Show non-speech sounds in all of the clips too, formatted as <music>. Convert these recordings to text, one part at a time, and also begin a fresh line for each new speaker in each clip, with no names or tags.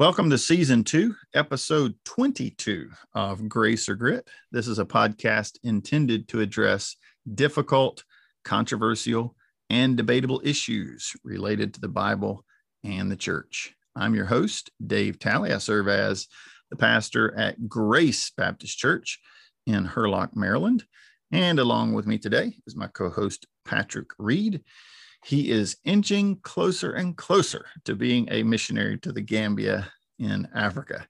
Welcome to season two, episode 22 of Grace or Grit. This is a podcast intended to address difficult, controversial, and debatable issues related to the Bible and the church. I'm your host, Dave Talley. I serve as the pastor at Grace Baptist Church in Hurlock, Maryland. And along with me today is my co host, Patrick Reed. He is inching closer and closer to being a missionary to the Gambia in Africa.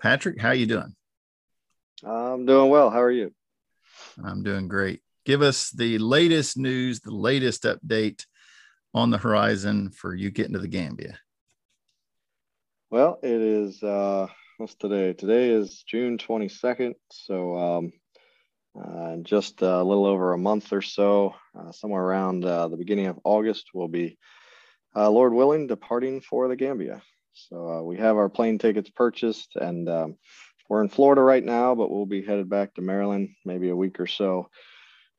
Patrick, how are you doing?
I'm doing well. How are you?
I'm doing great. Give us the latest news, the latest update on the horizon for you getting to the Gambia.
Well, it is uh what's today? Today is June 22nd. So um uh, just a little over a month or so, uh, somewhere around uh, the beginning of August, we'll be, uh, Lord willing, departing for the Gambia. So uh, we have our plane tickets purchased, and um, we're in Florida right now, but we'll be headed back to Maryland maybe a week or so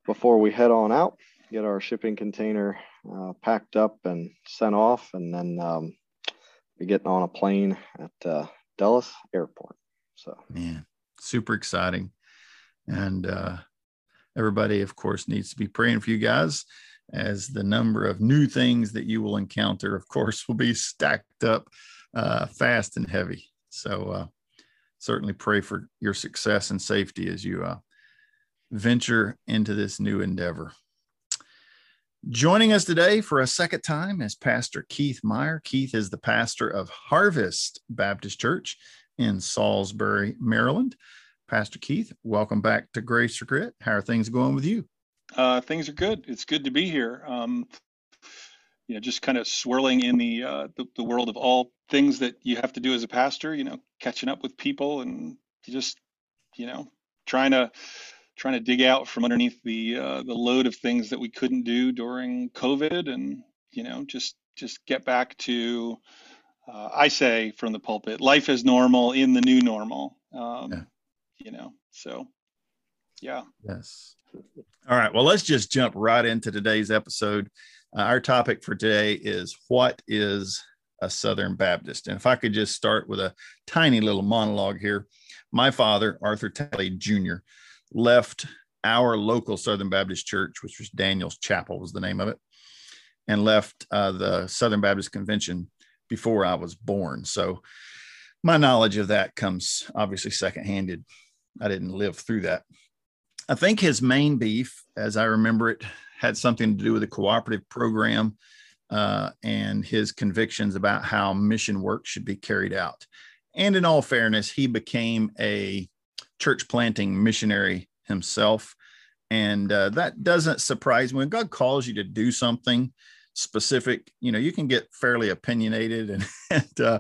before we head on out, get our shipping container uh, packed up and sent off, and then um, be getting on a plane at Dulles Airport. So,
man, super exciting. And uh, everybody, of course, needs to be praying for you guys as the number of new things that you will encounter, of course, will be stacked up uh, fast and heavy. So uh, certainly pray for your success and safety as you uh, venture into this new endeavor. Joining us today for a second time is Pastor Keith Meyer. Keith is the pastor of Harvest Baptist Church in Salisbury, Maryland. Pastor Keith, welcome back to Grace or Grit. How are things going with you?
Uh, things are good. It's good to be here. Um, you know, just kind of swirling in the, uh, the, the world of all things that you have to do as a pastor. You know, catching up with people and just you know trying to trying to dig out from underneath the uh, the load of things that we couldn't do during COVID, and you know just just get back to uh, I say from the pulpit, life is normal in the new normal. Um, yeah you know so yeah.
Yes. All right well let's just jump right into today's episode. Uh, our topic for today is what is a southern baptist? And if i could just start with a tiny little monologue here. My father arthur talley jr left our local southern baptist church which was daniel's chapel was the name of it and left uh, the southern baptist convention before i was born. So my knowledge of that comes obviously secondhanded I didn't live through that. I think his main beef, as I remember it, had something to do with the cooperative program uh, and his convictions about how mission work should be carried out. And in all fairness, he became a church planting missionary himself. And uh, that doesn't surprise me. When God calls you to do something, specific you know you can get fairly opinionated and, <laughs> and uh,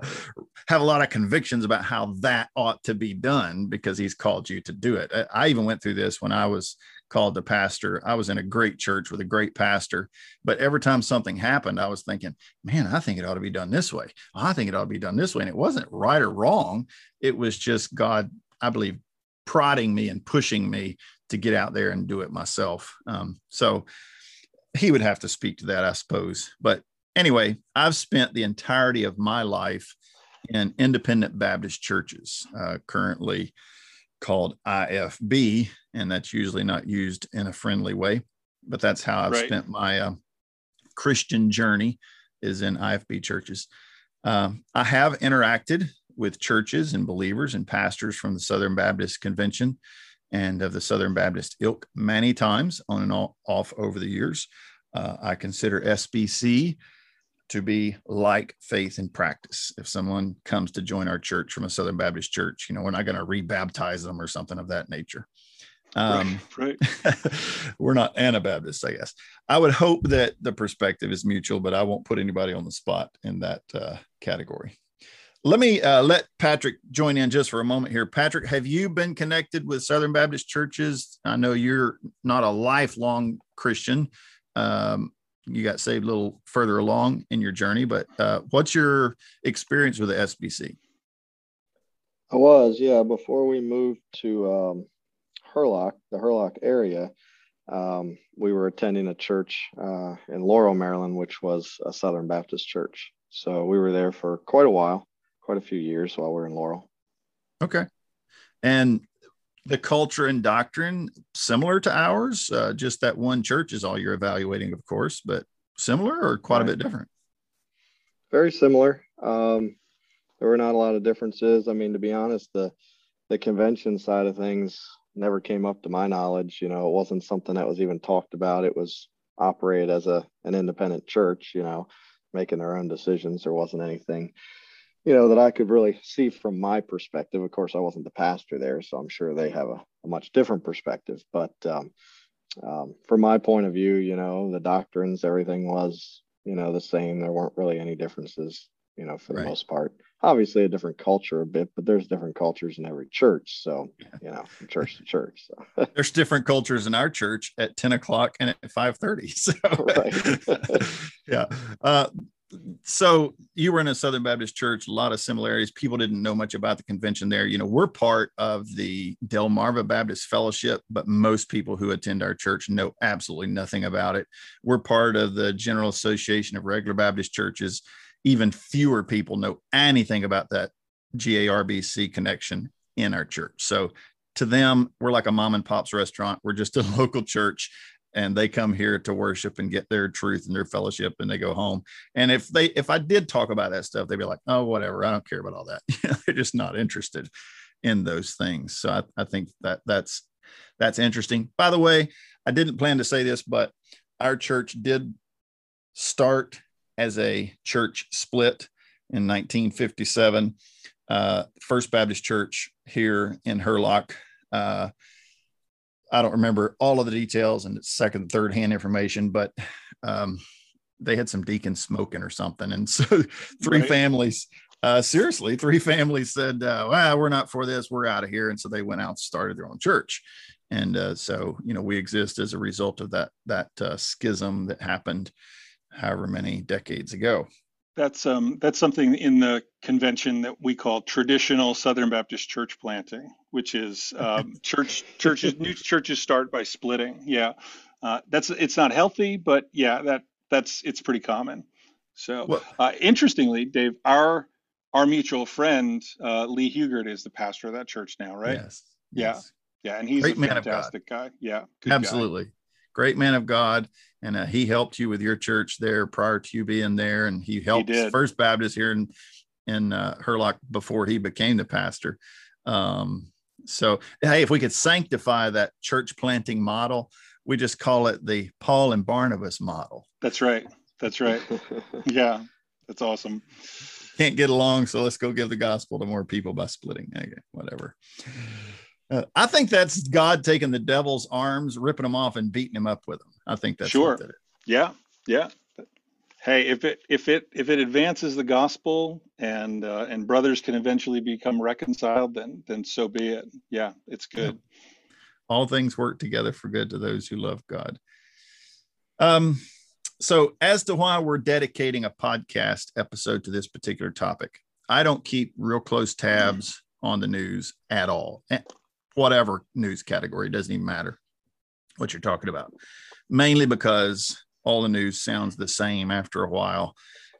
have a lot of convictions about how that ought to be done because he's called you to do it. I, I even went through this when i was called to pastor. I was in a great church with a great pastor but every time something happened i was thinking man i think it ought to be done this way. I think it ought to be done this way. And it wasn't right or wrong. It was just god i believe prodding me and pushing me to get out there and do it myself. Um, so he would have to speak to that, I suppose. But anyway, I've spent the entirety of my life in independent Baptist churches, uh, currently called IFB, and that's usually not used in a friendly way, but that's how I've right. spent my uh, Christian journey is in IFB churches. Um, I have interacted with churches and believers and pastors from the Southern Baptist Convention and of the Southern Baptist ilk many times on and off over the years. Uh, I consider SBC to be like faith in practice. If someone comes to join our church from a Southern Baptist church, you know, we're not going to rebaptize them or something of that nature. Um, right. right. <laughs> we're not Anabaptists, I guess. I would hope that the perspective is mutual, but I won't put anybody on the spot in that uh, category. Let me uh, let Patrick join in just for a moment here. Patrick, have you been connected with Southern Baptist churches? I know you're not a lifelong Christian. Um, you got saved a little further along in your journey, but uh, what's your experience with the SBC?
I was, yeah. Before we moved to um, Hurlock, the Hurlock area, um, we were attending a church uh, in Laurel, Maryland, which was a Southern Baptist church. So we were there for quite a while quite a few years while we are in Laurel.
Okay. And the culture and doctrine similar to ours, uh, just that one church is all you're evaluating, of course, but similar or quite right. a bit different?
Very similar. Um, there were not a lot of differences. I mean, to be honest, the the convention side of things never came up to my knowledge. You know, it wasn't something that was even talked about. It was operated as a an independent church. You know, making their own decisions. There wasn't anything you know, that I could really see from my perspective. Of course, I wasn't the pastor there, so I'm sure they have a, a much different perspective. But um, um, from my point of view, you know, the doctrines, everything was, you know, the same. There weren't really any differences, you know, for the right. most part. Obviously, a different culture a bit, but there's different cultures in every church. So, you know, from church to church.
So. <laughs> there's different cultures in our church at 10 o'clock and at 5:30. <laughs> So, <laughs> yeah. Uh, so you were in a Southern Baptist church, a lot of similarities. People didn't know much about the convention there. You know, we're part of the Delmarva Baptist Fellowship, but most people who attend our church know absolutely nothing about it. We're part of the General Association of Regular Baptist Churches. Even fewer people know anything about that GARBC connection in our church. So to them, we're like a mom and pop's restaurant. We're just a <laughs> local church and they come here to worship and get their truth and their fellowship and they go home. And if they if i did talk about that stuff they'd be like oh whatever i don't care about all that. <laughs> They're just not interested in those things. So I, I think that that's that's interesting. By the way i didn't plan to say this but our church did start as a church split in 1957 uh, first baptist church here in hurlock uh, I don't remember all of the details and it's second, third hand information, but um, they had some deacons smoking or something. And so <laughs> three right. families, uh, seriously, three <laughs> families said, uh, well, we're not for this. We're out of here. And so they went out and started their own church. And uh, so, you know, we exist as a result of that, that uh, schism that happened however many decades ago.
That's um, that's something in the convention that we call traditional Southern Baptist church planting, which is um, <laughs> church churches new churches start by splitting. Yeah, uh, that's it's not healthy, but yeah, that that's it's pretty common. So uh, interestingly, Dave, our our mutual friend uh, Lee Hugert is the pastor of that church now, right?
Yes.
Yeah.
Yes.
Yeah, and he's Great a fantastic guy. Yeah.
Absolutely. Guy great man of God, and uh, he helped you with your church there prior to you being there, and he helped he First Baptist here in in uh, Hurlock before he became the pastor. Um, so, hey, if we could sanctify that church planting model, we just call it the Paul and Barnabas model.
That's right. That's right. <laughs> yeah, that's awesome.
Can't get along, so let's go give the gospel to more people by splitting. Okay, whatever. Uh, I think that's God taking the devil's arms, ripping them off, and beating him up with them. I think that's
sure. Yeah, yeah. Hey, if it if it if it advances the gospel and uh, and brothers can eventually become reconciled, then then so be it. Yeah, it's good. Yeah.
All things work together for good to those who love God. Um, so as to why we're dedicating a podcast episode to this particular topic, I don't keep real close tabs on the news at all whatever news category, it doesn't even matter what you're talking about. Mainly because all the news sounds the same after a while.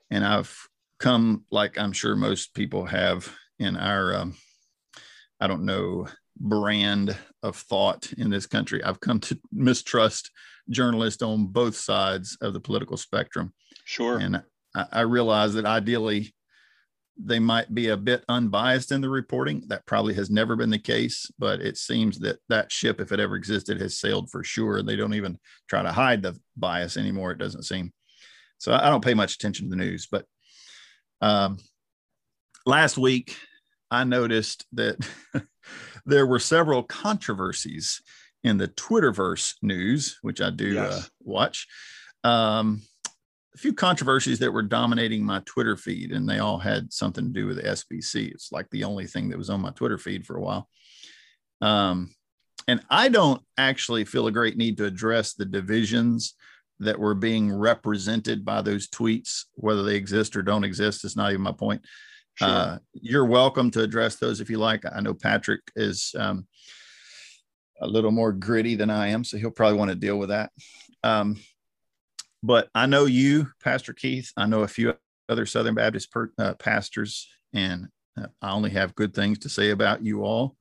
And I've come, like I'm sure most people have in our, um, I don't know, brand of thought in this country, I've come to <laughs> mistrust journalists on both sides of the political spectrum.
Sure.
And I, I realize that ideally they might be a bit unbiased in the reporting. That probably has never been the case, but it seems that that ship, if it ever existed, has sailed for sure. And they don't even try to hide the bias anymore. It doesn't seem. So I don't pay much attention to the news. But um, last week, I noticed that <laughs> there were several controversies in the Twitterverse news, which I do yes. uh, watch. Um, a few controversies that were dominating my Twitter feed, and they all had something to do with the SBC. It's like the only thing that was on my Twitter feed for a while. Um, and I don't actually feel a great need to address the divisions that were being represented by those tweets, whether they exist or don't exist. Is not even my point. Sure. Uh, you're welcome to address those if you like. I know Patrick is um, a little more gritty than I am, so he'll probably want to deal with that. Um, but I know you, Pastor Keith. I know a few other Southern Baptist per, uh, pastors and uh, I only have good things to say about you all.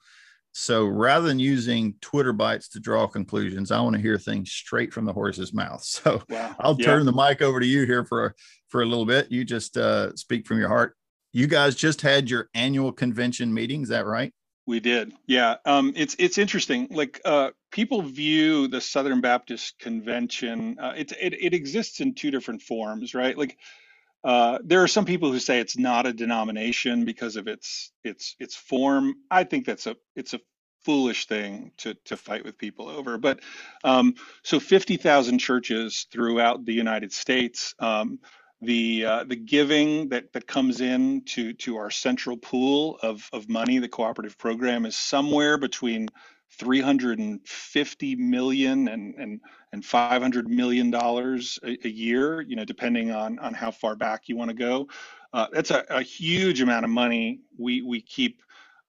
So rather than using Twitter bites to draw conclusions, I want to hear things straight from the horse's mouth. <laughs> So wow. I'll yeah. turn the mic over to you here for a, for a little bit. You just uh, speak from your heart. You guys just had your annual convention meeting. Is that right?
We did, yeah. Um, it's it's interesting. Like uh, people view the Southern Baptist Convention. Uh, it, it it exists in two different forms, right? Like uh, there are some people who say it's not a denomination because of its its its form. I think that's a it's a foolish thing to to fight with people over. But um, so 50,000 churches throughout the United States. Um, the uh, the giving that that comes in to to our central pool of of money, the cooperative program, is somewhere between 350 million and and and 500 million dollars a, year you know depending on on how far back you want to go. Uh, that's a, a, huge amount of money we we keep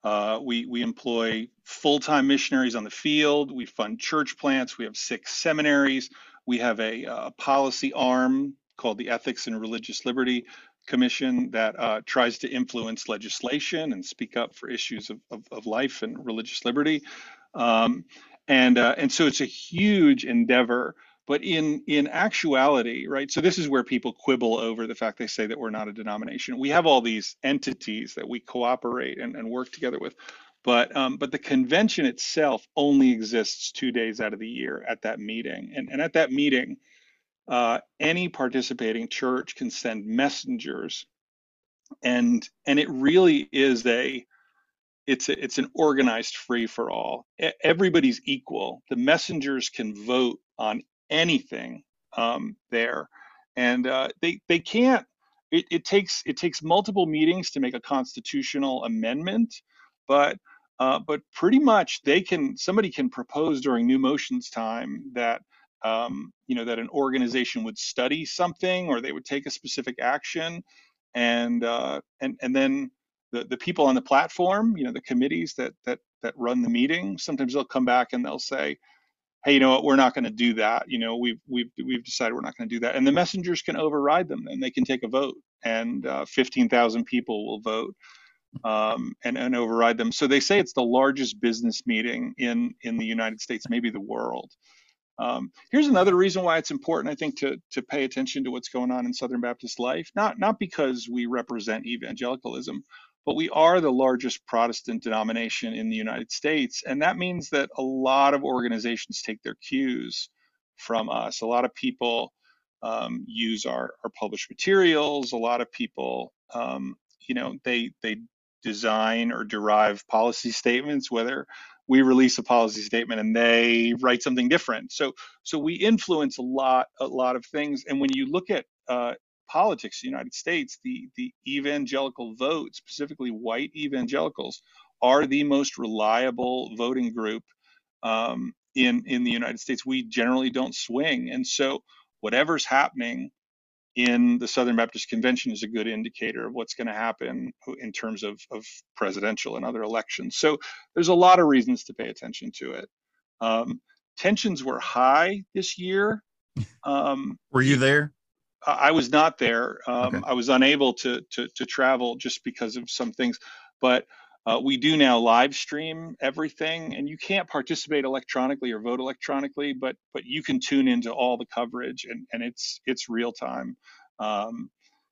uh, we we employ full-time missionaries on the field. We fund church plants. We have six seminaries. We have a, a policy arm called the ethics and religious liberty commission that uh, tries to influence legislation and speak up for issues of, of, of life and religious liberty um, and uh, and so it's a huge endeavor. But in in actuality, right? So this is where people quibble over the fact they say that we're not a denomination. We have all these entities that we cooperate and, and work together with, but um, but the convention itself only exists two days out of the year at that meeting, and and at that meeting, uh, any participating church can send messengers, and and it really is a it's a, it's an organized free for all. Everybody's equal. The messengers can vote on anything um, there, and uh, they they can't. It, it takes it takes multiple meetings to make a constitutional amendment, but uh, but pretty much they can somebody can propose during new motions time that um, you know that an organization would study something or they would take a specific action, and uh, and and then the, the people on the platform, you know, the committees that that that run the meeting, sometimes they'll come back and they'll say, hey, you know what, we're not going to do that. You know, we've we've we've decided we're not going to do that, and the messengers can override them, and they can take a vote, and uh, 15,000 people will vote um, and and override them. So they say it's the largest business meeting in in the United States, maybe the world. Um, here's another reason why it's important, I think, to to pay attention to what's going on in Southern Baptist life. Not not because we represent evangelicalism, but we are the largest Protestant denomination in the United States. And that means that a lot of organizations take their cues from us. A lot of people um, use our, our published materials. A lot of people, um, you know, they, they design or derive policy <laughs> statements, whether we release a policy statement and they write something different. So, so we influence a lot, a lot of things. And when you look at uh, politics in the United States, the, the evangelical vote, specifically white evangelicals, are the most reliable voting group um, in, in the United States. We generally don't swing. And so whatever's happening in the Southern Baptist Convention is a good indicator of what's going to happen in terms of, of presidential and other elections. So there's a lot of reasons to pay attention to it. Um, tensions were high this year.
Um, were you there?
I was not there. Um, okay. I was unable to, to, to travel just because of some things, but uh, we do now live stream everything, and you can't participate electronically or vote electronically, but but you can tune into all the coverage, and, and it's it's real time. Um,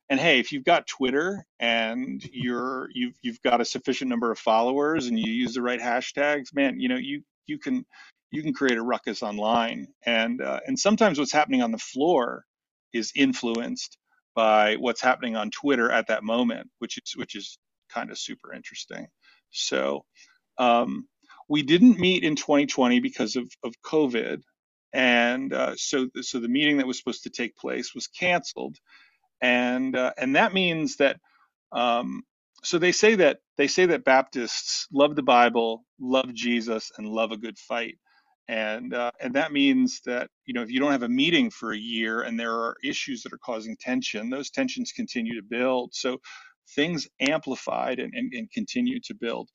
and hey, if you've got Twitter and you're you've you've got a sufficient number of followers and you use the right hashtags, man, you know you you can you can create a ruckus online. And uh, and sometimes what's happening on the floor is influenced by what's happening on Twitter at that moment, which is which is kind of super interesting. So um, we didn't meet in 2020 because of, of COVID, and uh, so so the meeting that was supposed to take place was canceled, and uh, and that means that um, so they say that they say that Baptists love the Bible, love Jesus, and love a good fight. And uh, and that means that you know if you don't have a meeting for a year and there are issues that are causing tension those tensions continue to build. So things amplified and, and, and continue to build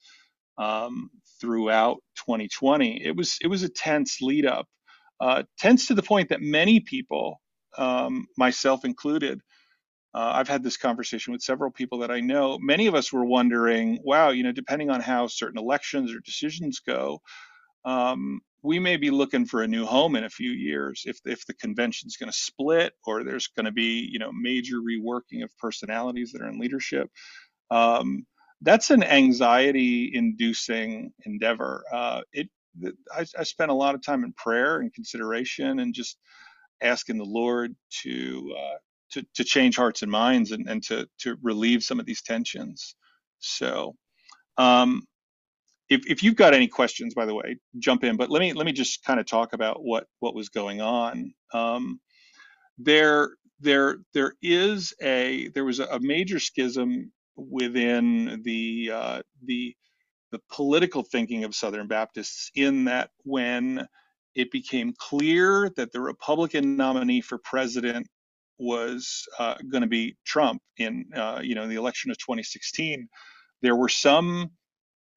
um, throughout 2020 it was it was a tense lead up uh, tense to the point that many people um, myself included uh, I've had this conversation with several people that I know. Many of us were wondering, wow, you know, depending on how certain elections or decisions go, um, we may be looking for a new home in a few years if if the convention's going to split or there's going to be you know major reworking of personalities that are in leadership. Um, that's an anxiety-inducing endeavor. Uh, it I, I spent a lot of time in prayer and consideration and just asking the Lord to uh, to, to change hearts and minds and, and to to relieve some of these tensions. So um, if, if you've got any questions, by the way, jump in. But let me let me just kind of talk about what what was going on. Um, there there there is a there was a major schism within the uh, the the political thinking of Southern Baptists in that when it became clear that the Republican nominee for president was uh, going to be Trump in uh, you know the election of 2016, there were some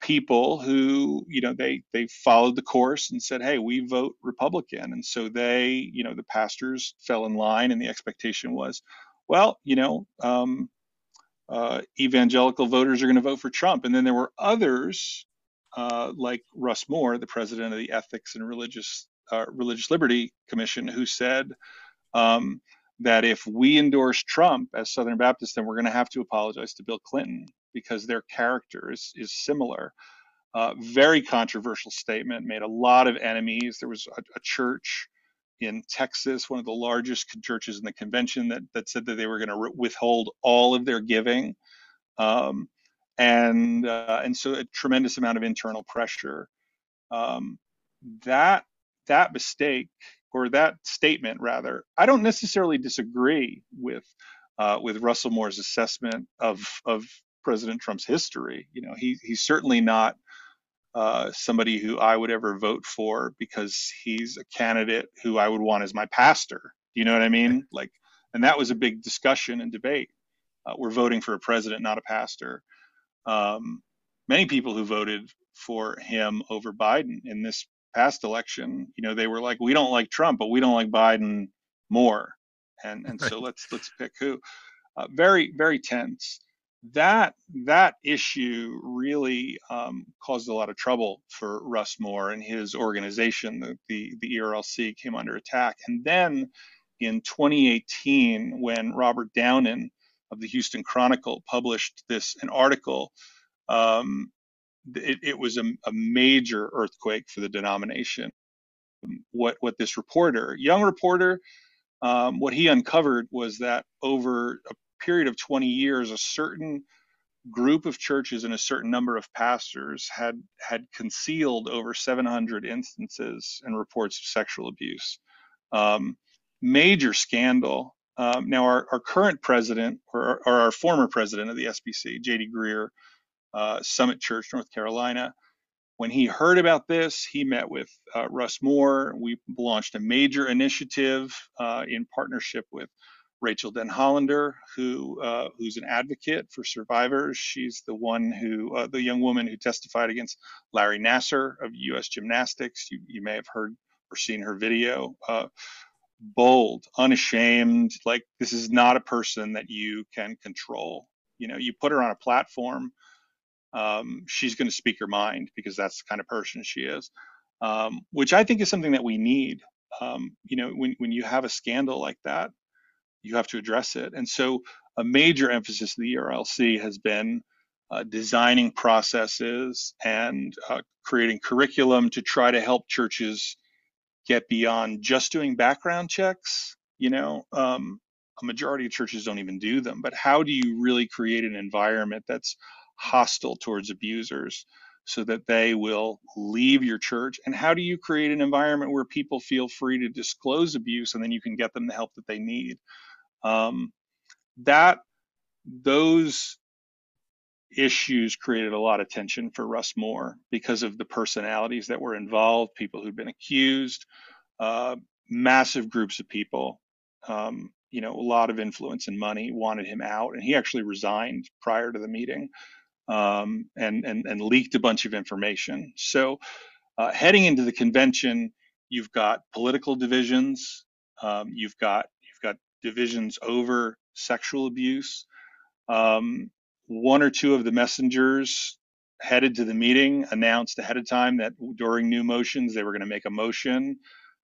people who you know they they followed the course and said hey we vote republican. And so they you know the pastors fell in line and the expectation was well you know um, uh, evangelical voters are going to vote for trump. And then there were others uh, like russ moore the president of the ethics and religious uh, religious liberty commission who said um, that if we endorse trump as southern baptists then we're going to have to apologize to bill clinton because their character is, is similar. Uh, very controversial statement, made a lot of enemies. There was a, a, church in Texas, one of the largest churches in the convention, that, that said that they were going to re- withhold all of their giving. Um, and, uh, and so a tremendous amount of internal pressure. Um, that, that mistake or that statement rather, I don't necessarily disagree with uh, with Russell Moore's assessment of of President Trump's history. You know, he he's certainly not uh, somebody who I would ever vote for because he's a candidate who I would want as my pastor. Do you know what I mean? Like, and that was a big discussion and debate. Uh, we're voting for a president, not a pastor. Um, many people who voted for him over Biden in this past election, you know, they were like, we don't like Trump, but we don't like Biden more, and and so let's let's pick who. Uh, very very tense that that issue really um, caused a lot of trouble for Russ Moore and his organization. The, the, the ERLC came under attack, and then in 2018, when Robert Downen of the Houston Chronicle published this an article, um, it, it, was a, a major earthquake for the denomination. What what this reporter, young reporter, um, what he uncovered was that over a period of 20 years, a certain group of churches and a certain number of pastors had had concealed over 700 instances and reports of sexual abuse. Um, major scandal. Um, now, our, our current president, or, or, our former president of the SBC, J.D. Greear, uh, Summit Church, North Carolina, when he heard about this, he met with uh, Russ Moore. We launched a major initiative uh, in partnership with Rachael Denhollander, who uh, who's an advocate for survivors. She's the one who, uh, the young woman who testified against Larry Nassar of U.S. Gymnastics. You, you may have heard or seen her video. Uh, bold, unashamed. Like this is not a person that you can control. You know, you put her on a platform, um, she's going to speak her mind because that's the kind of person she is. Um, which I think is something that we need. Um, you know, when when you have a scandal like that, you have to address it. And so a major emphasis of the ERLC has been uh, designing processes and uh, creating curriculum to try to help churches get beyond just doing background checks. You know, um, a majority of churches don't even do them, but how do you really create an environment that's hostile towards abusers so that they will leave your church? And how do you create an environment where people feel free to disclose abuse and then you can get them the help that they need? Um, that those issues created a lot of tension for Russ Moore because of the personalities that were involved, people who'd been accused, uh, massive groups of people, um, you know, a lot of influence and money wanted him out, and he actually resigned prior to the meeting um, and, and and leaked a bunch of information. So, uh, heading into the convention, you've got political divisions, um, you've got divisions over sexual abuse. Um, one or two of the messengers headed to the meeting announced ahead of time that during new motions they were going to make a motion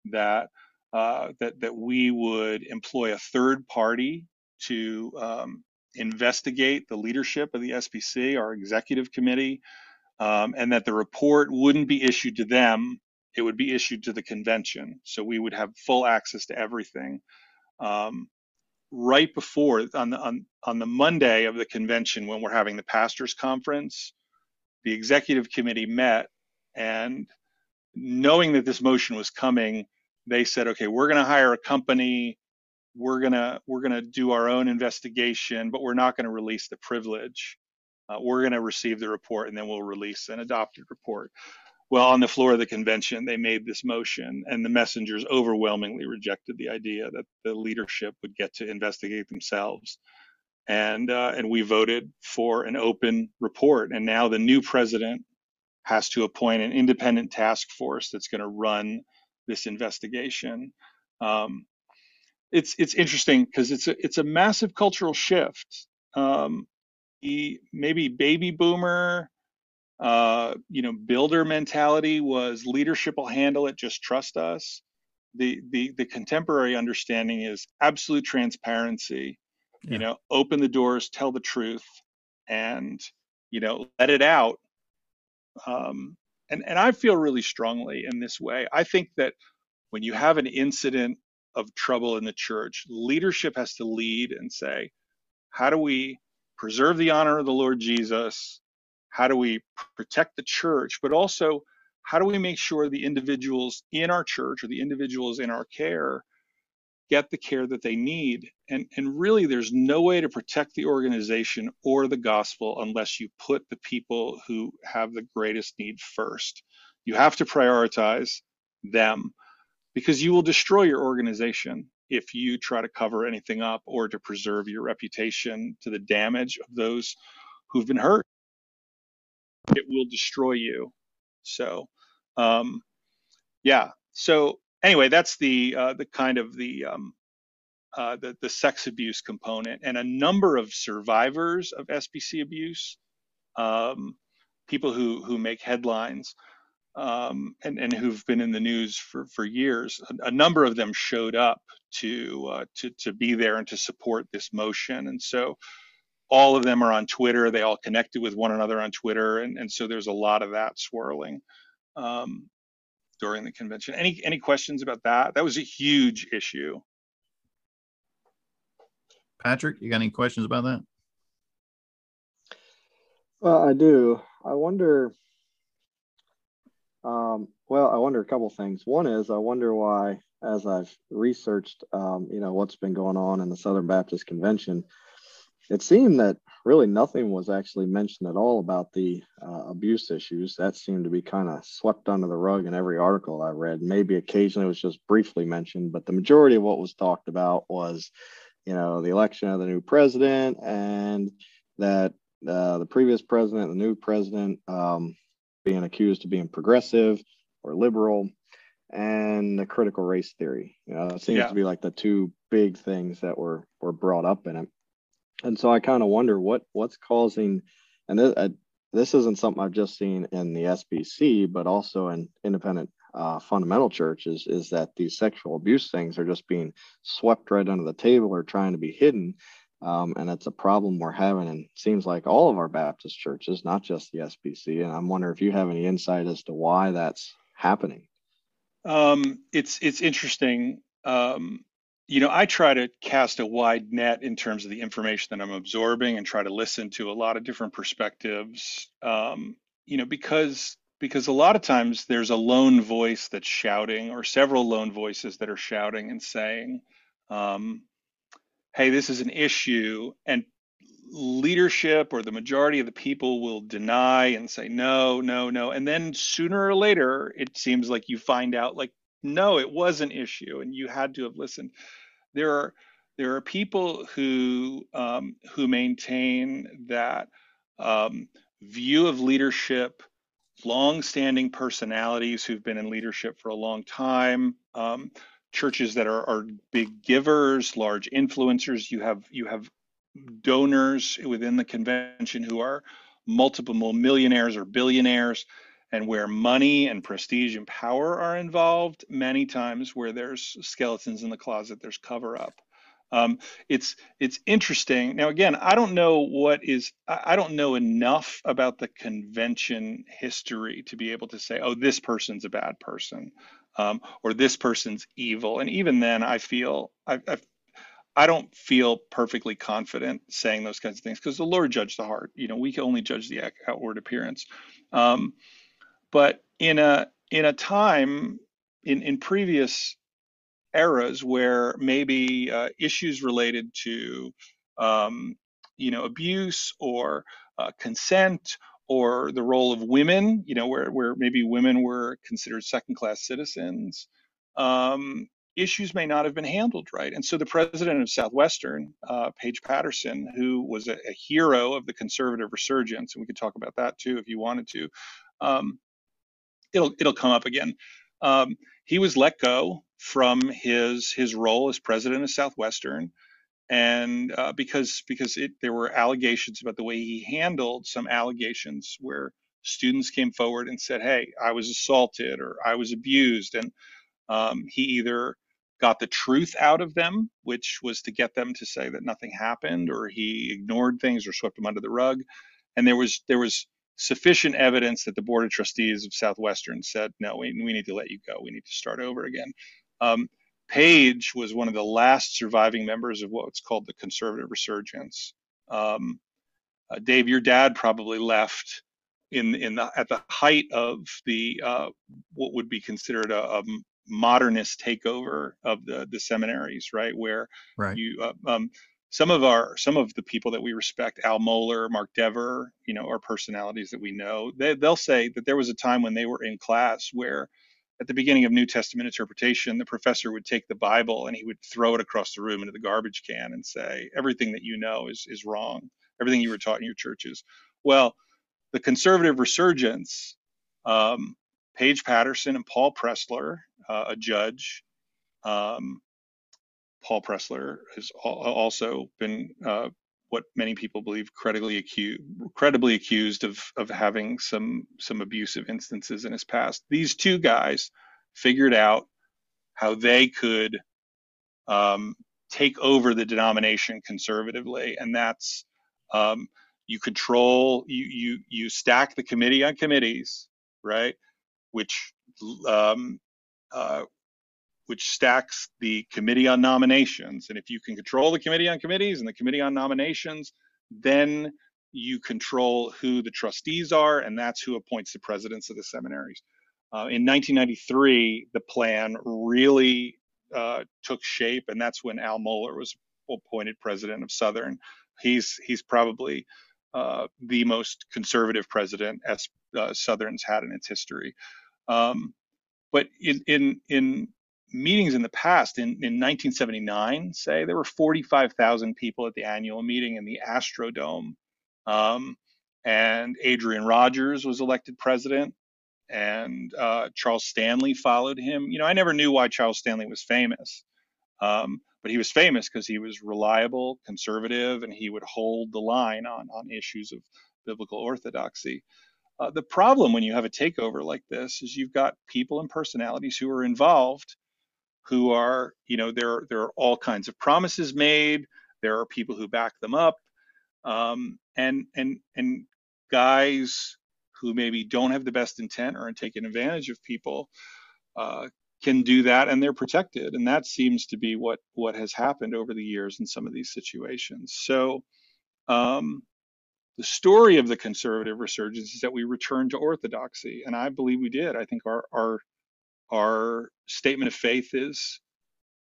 that uh, that that we would employ a third party to um, investigate the leadership of the SBC, our executive committee, um, and that the report wouldn't be issued to them; it would be issued to the convention. So we would have full access to everything. Um, right before on the on, on the Monday of the convention when we're having the pastors conference, the executive committee met and knowing that this motion was coming, they said, okay, we're going to hire a company. We're going to we're going to do our own investigation, but we're not going to release the privilege. Uh, we're going to receive the report and then we'll release an adopted report. Well, on the floor of the convention, they made this motion, and the messengers overwhelmingly rejected the idea that the leadership would get to investigate themselves. And uh, and we voted for an open report. And now the new president has to appoint an independent task force that's going to run this investigation. Um, it's it's interesting because it's a it's a massive cultural shift. Um, the maybe baby boomer uh, you know, builder mentality was leadership will handle it, just trust us. The the the contemporary understanding is absolute transparency. Yeah. You know, open the doors, tell the truth, and you know, let it out. Um, and and I feel really strongly in this way. I think that when you have an incident of trouble in the church, leadership has to lead and say, how do we preserve the honor of the Lord Jesus how do we protect the church, but also how do we make sure the individuals in our church or the individuals in our care get the care that they need? And, and really, there's no way to protect the organization or the gospel unless you put the people who have the greatest need first. You have to prioritize them because you will destroy your organization if you try to cover anything up or to preserve your reputation to the damage of those who've been hurt it will destroy you. So, um, yeah. So anyway, that's the uh, the kind of the um, uh, the the sex abuse component, and a number of survivors of SBC abuse, um, people who who make headlines. Um, and, and who've been in the news for, for years, a, a number of them showed up to, uh, to to be there and to support this motion. And so all of them are on Twitter. They all connected with one another on Twitter, and, and so there's a lot of that swirling um, during the convention. Any any questions about that? That was a huge issue.
Patrick, you got any questions about that?
Well, I do. I wonder. Um, well, I wonder a couple things. One is I wonder why, as I've researched, um, you know, what's been going on in the Southern Baptist Convention, it seemed that really nothing was actually mentioned at all about the uh, abuse issues. That seemed to be kind of swept under the rug in every article I read. Maybe occasionally it was just briefly mentioned, but the majority of what was talked about was, you know, the election of the new president and that uh, the previous president, the new president, um, being accused of being progressive or liberal, and the critical race theory. You know, it seems yeah. to be like the two big things that were were brought up in it and so I kind of wonder what what's causing, and this, uh, this isn't something I've just seen in the SBC, but also in independent uh, fundamental churches, is that these sexual abuse things are just being swept right under the table or trying to be hidden. Um, and it's a problem we're having, and seems like all of our Baptist churches, not just the SBC. And I'm wondering if you have any insight as to why that's happening.
Um, it's it's interesting. Um, you know, I try to cast a wide net in terms of the information that I'm absorbing and try to listen to a lot of different perspectives. Um, you know, because because a lot of times there's a lone voice that's shouting, or several lone voices that are shouting and saying, um, "Hey, this is an issue," and leadership or the majority of the people will deny and say no, no, no, and then sooner or later it seems like you find out like no, it was an issue, and you had to have listened there are there are people who um, who maintain that um, view of leadership, long-standing personalities who've been in leadership for a long time, um, churches that are, are big givers, large influencers. You have you have donors within the convention who are multiple millionaires or billionaires and where money and prestige and power are involved many times where there's skeletons in the closet there's cover up um, it's it's interesting now again i don't know what is i don't know enough about the convention history to be able to say oh this person's a bad person um, or this person's evil and even then i feel I, I I don't feel perfectly confident saying those kinds of things because the Lord judged the heart. You know, we can only judge the outward appearance. Um, but in a in a time in in previous eras where maybe uh, issues related to um, you know abuse or uh, consent or the role of women, you know, where where maybe women were considered second class citizens, um, issues may not have been handled right. And so the president of Southwestern, uh, Paige Patterson, who was a, a, hero of the conservative resurgence, and we could talk about that too if you wanted to. Um, it'll it'll come up again. Um, he was let go from his his role as president of Southwestern, and uh, because because it, there were allegations about the way he handled some allegations where students came forward and said, "Hey, I was assaulted or I was abused," and um, he either got the truth out of them, which was to get them to say that nothing happened, or he ignored things or swept them under the rug. And there was there was sufficient evidence that the board of trustees of Southwestern said, no, we, we need to let you go. We need to start over again. Um, Paige was one of the last surviving members of what's called the conservative resurgence. Um, uh, Dave, your dad probably left in in the at the height of the uh, what would be considered a, a, modernist takeover of the the seminaries, right? Where right. you uh, um, some of our some of the people that we respect, Al Mohler, Mark Dever, you know, are personalities that we know. They, they'll say that there was a time when they were in class where at the beginning of New Testament interpretation, the professor would take the Bible and he would throw it across the room into the garbage can and say, everything that you know is, is wrong. Everything you were taught in your churches. Well, the conservative resurgence, um, Paige Patterson and Paul Pressler, uh, a judge, um, Paul Pressler has also been uh, what many people believe credibly accused, credibly accused of of having some some abusive instances in his past. These two guys figured out how they could um, take over the denomination conservatively, and that's um, you control you you you stack the committee on committees, right? Which um, uh, which stacks the committee on nominations. And if you can control the committee on committees and the committee on nominations, then you control who the trustees are, and that's who appoints the presidents of the seminaries. Uh, in 1993, the plan really uh, took shape, and that's when Al Mohler was appointed president of Southern. He's he's probably uh, the most conservative president as uh, Southern's had in its history. Um, but in in in meetings in the past, in, in 1979, say, there were 45,000 people at the annual meeting in the Astrodome. Um, and Adrian Rogers was elected president, and uh, Charles Stanley followed him. You know, I never knew why Charles Stanley was famous, um, but he was famous because he was reliable, conservative, and he would hold the line on, on issues of biblical orthodoxy. Uh, the problem when you have a takeover like this is you've got people and personalities who are involved who are, you know, there, there are all kinds of promises made. There are people who back them up. Um, and, and, and guys who maybe don't have the best intent or are taking advantage of people uh, can do that and they're protected. And that seems to be what, what has happened over the years in some of these situations. So, um, the story of the conservative resurgence is that we returned to orthodoxy, and I believe we did. I think our our our statement of faith is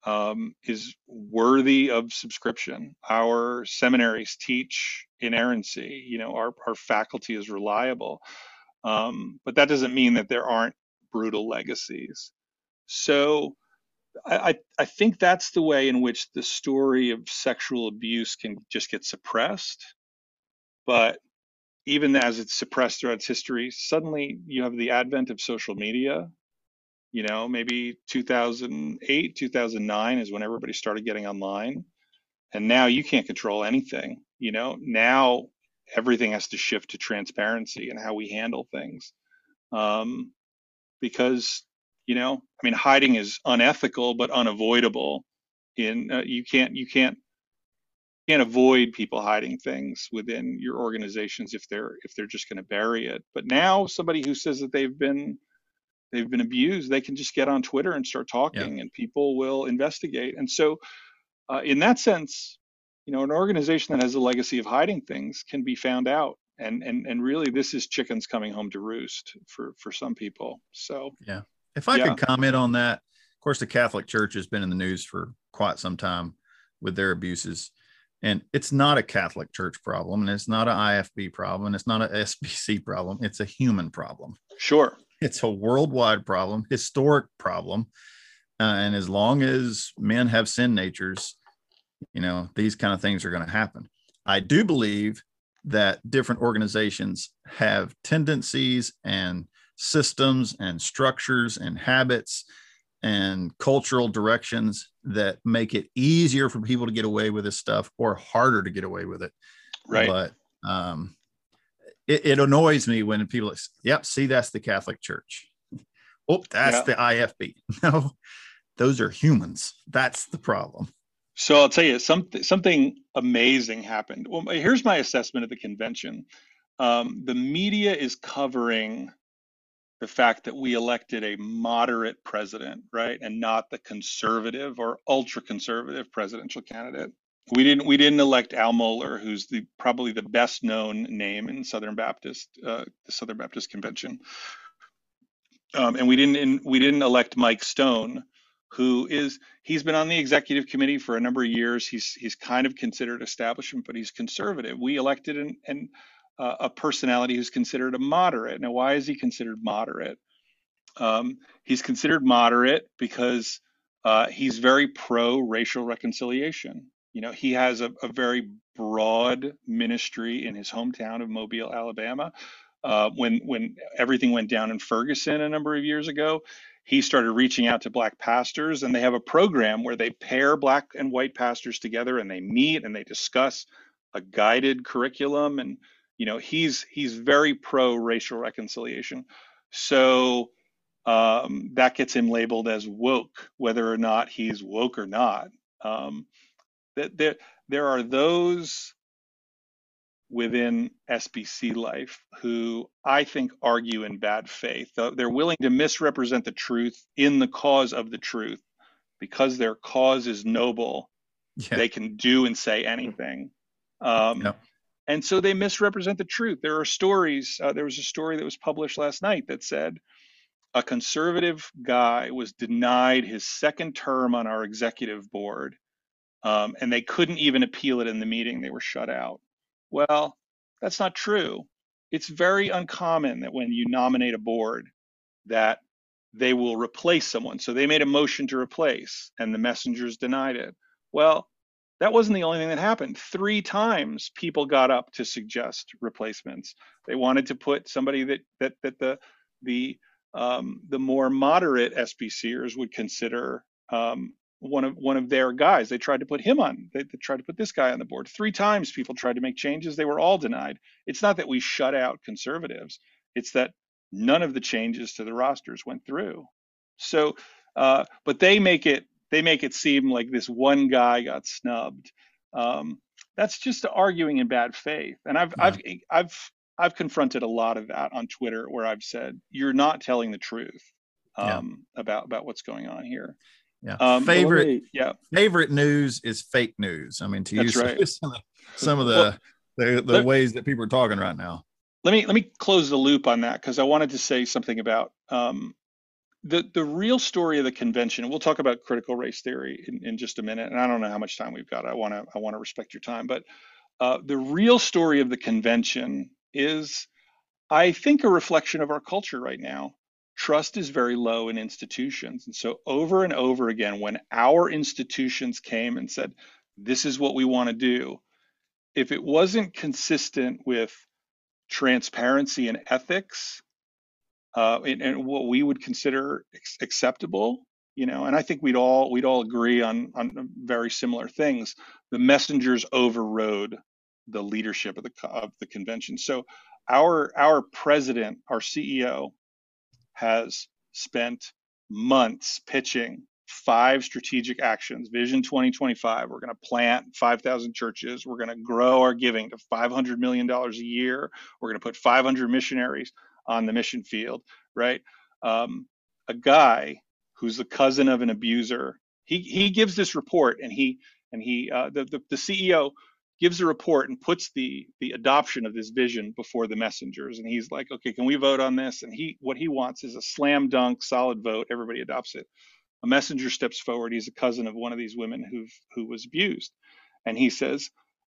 um, is worthy of subscription. Our seminaries teach inerrancy. You know, our our faculty is reliable, um, but that doesn't mean that there aren't brutal legacies. So. I, I think that's the way in which the story of sexual abuse can just get suppressed. But even as it's suppressed throughout its history, suddenly you have the advent of social media You know, maybe 2008, 2009 is when everybody started getting online. And now you can't control anything. You know, now everything has to shift to transparency and how we handle things. Um, because, you know, I mean, hiding is unethical but unavoidable. In uh, you can't you can't can't avoid people hiding things within your organizations if they're if they're just going to bury it. But now somebody who says that they've been they've been abused, they can just get on Twitter and start talking, yeah. and people will investigate. And so, uh, in that sense, you know, an organization that has a legacy of hiding things can be found out. And and and really, this is chickens coming home to roost for for some people. So
yeah, if I yeah. could comment on that, of course, the Catholic Church has been in the news for quite some time with their abuses. And it's not a Catholic Church problem, and it's not an IFB problem, and it's not an SBC problem. It's a human problem.
Sure.
It's a worldwide problem, historic problem. Uh, and as long as men have sin natures, you know, these kind of things are going to happen. I do believe that different organizations have tendencies and systems and structures and habits and cultural directions that make it easier for people to get away with this stuff or harder to get away with it.
Right.
But um, it, it annoys me when people, say, yep, see, that's the Catholic Church. Oh, that's yeah. the IFB. <laughs> No, those are humans. That's the problem.
So I'll tell you something. Something amazing happened. Well, here's my assessment of the convention. Um, the media is covering the fact that we elected a moderate president, right, and not the conservative or ultra conservative presidential candidate. We didn't we didn't elect Al Mohler, who's the probably the best known name in Southern Baptist uh, the Southern Baptist Convention, um, and we didn't we didn't elect Mike Stone, who is he's been on the executive committee for a number of years. He's he's kind of considered establishment, but he's conservative. We elected and and uh, a personality who's considered a moderate. Now, why is he considered moderate? Um, he's considered moderate because uh, he's very pro racial reconciliation. You know, he has a, a, very broad ministry in his hometown of Mobile, Alabama. Uh, when when everything went down in Ferguson a number of years ago, he started reaching out to black pastors, and they have a program where they pair black and white pastors together, and they meet and they discuss a guided curriculum and you know he's he's very pro racial reconciliation so um, that gets him labeled as woke whether or not he's woke or not um, that there there are those within SBC life who I think argue in bad faith. They're willing to misrepresent the truth in the cause of the truth because their cause is noble. Yeah. They can do and say anything. Um, yeah and so they misrepresent the truth. There are stories. Uh, there was a story that was published last night that said a conservative guy was denied his second term on our executive board, um, and they couldn't even appeal it in the meeting. They were shut out. Well, that's not true. It's very uncommon that when you nominate a board, that they will replace someone. So they made a motion to replace, and the messengers denied it. Well, that wasn't the only thing that happened. Three times people got up to suggest replacements. They wanted to put somebody that that that the the um, the more moderate SBCers would consider um, one of one of their guys. They tried to put him on. They, they, tried to put this guy on the board. Three times people tried to make changes. They were all denied. It's not that we shut out conservatives. It's that none of the changes to the rosters went through. So, uh, but they make it they make it seem like this one guy got snubbed. Um, that's just arguing in bad faith. And I've yeah. I've I've I've confronted a lot of that on Twitter where I've said you're not telling the truth um, yeah. about about what's going on here.
Yeah. Um, favorite yeah. Favorite news is fake news. I mean, to use right. some, of, some of the well, the, the let, ways that people are talking right now.
Let me let me close the loop on that because I wanted to say something about um, the the real story of the convention and we'll talk about critical race theory in, in just a minute and i don't know how much time we've got i want to i want to respect your time but uh, the real story of the convention is i think a reflection of our culture right now trust is very low in institutions and so over and over again when our institutions came and said this is what we want to do if it wasn't consistent with transparency and ethics uh, and, and, what we would consider acceptable. You know, and I think we'd all we'd all agree on on very similar things. The messengers overrode the leadership of the of the convention. So our our president, our CEO, has spent months pitching five strategic actions. Vision 2025. We're going to plant 5,000 churches. We're going to grow our giving to 500 million dollars a year. We're going to put 500 missionaries on the mission field. Right? Um, a guy who's the cousin of an abuser. He he gives this report, and he and he uh, the, the the CEO gives a report and puts the the adoption of this vision before the messengers. And he's like okay can we vote on this? And he what he wants is a slam dunk solid vote. Everybody adopts it. A messenger steps forward. He's a cousin of one of these women who who was abused. And he says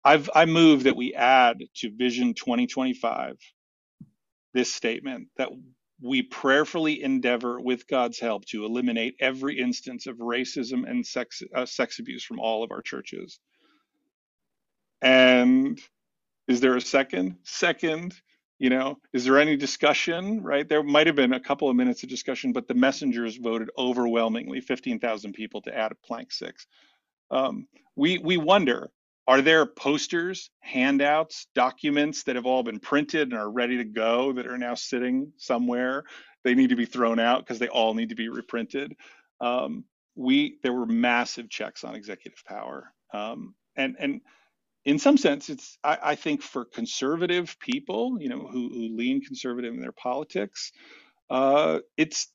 i've i move that we add to vision 2025 this statement that we prayerfully endeavor with God's help to eliminate every instance of racism and sex, uh, sex abuse from all of our churches. And is there a second? Second, you know, is there any discussion, right? There might have been a couple of minutes of discussion, but the messengers voted overwhelmingly 15,000 people to add plank six. Um, we, we wonder, are there posters, handouts, documents that have all been printed and are ready to go that are now sitting somewhere? They need to be thrown out because they all need to be reprinted. Um, we there were massive checks on executive power, um, and and in some sense, it's I, I, think for conservative people, you know, who, who lean conservative in their politics, uh, it's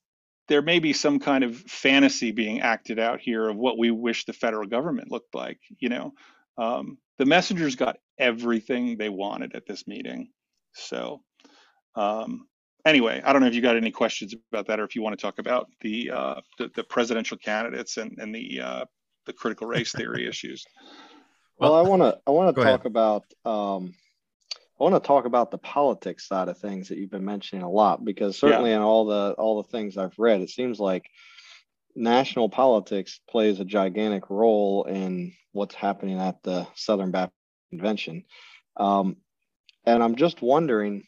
there may be some kind of fantasy being acted out here of what we wish the federal government looked like. You know, um, the messengers got everything they wanted at this meeting. So, um, anyway, I don't know if you got any questions about that, or if you want to talk about the uh, the, the, presidential candidates and and the uh, the critical race theory <laughs> issues.
Well, I want to I want to talk ahead. about um, I want to talk about the politics side of things that you've been mentioning a lot because certainly yeah. in all the all the things I've read, it seems like national politics plays a gigantic role in what's happening at the Southern Baptist Convention. Um, and I'm just wondering,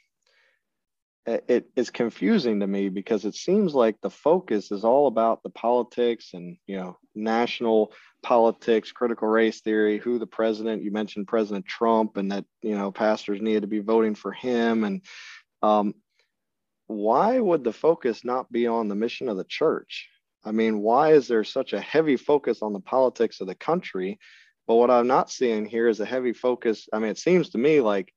it is confusing to me because it seems like the focus is all about the politics and you know national politics critical race theory who the president you mentioned president trump and that you know pastors needed to be voting for him. And um, why would the focus not be on the mission of the church? I mean why is there such a heavy focus on the politics of the country? But what i'm not seeing here is a heavy focus. I mean it seems to me like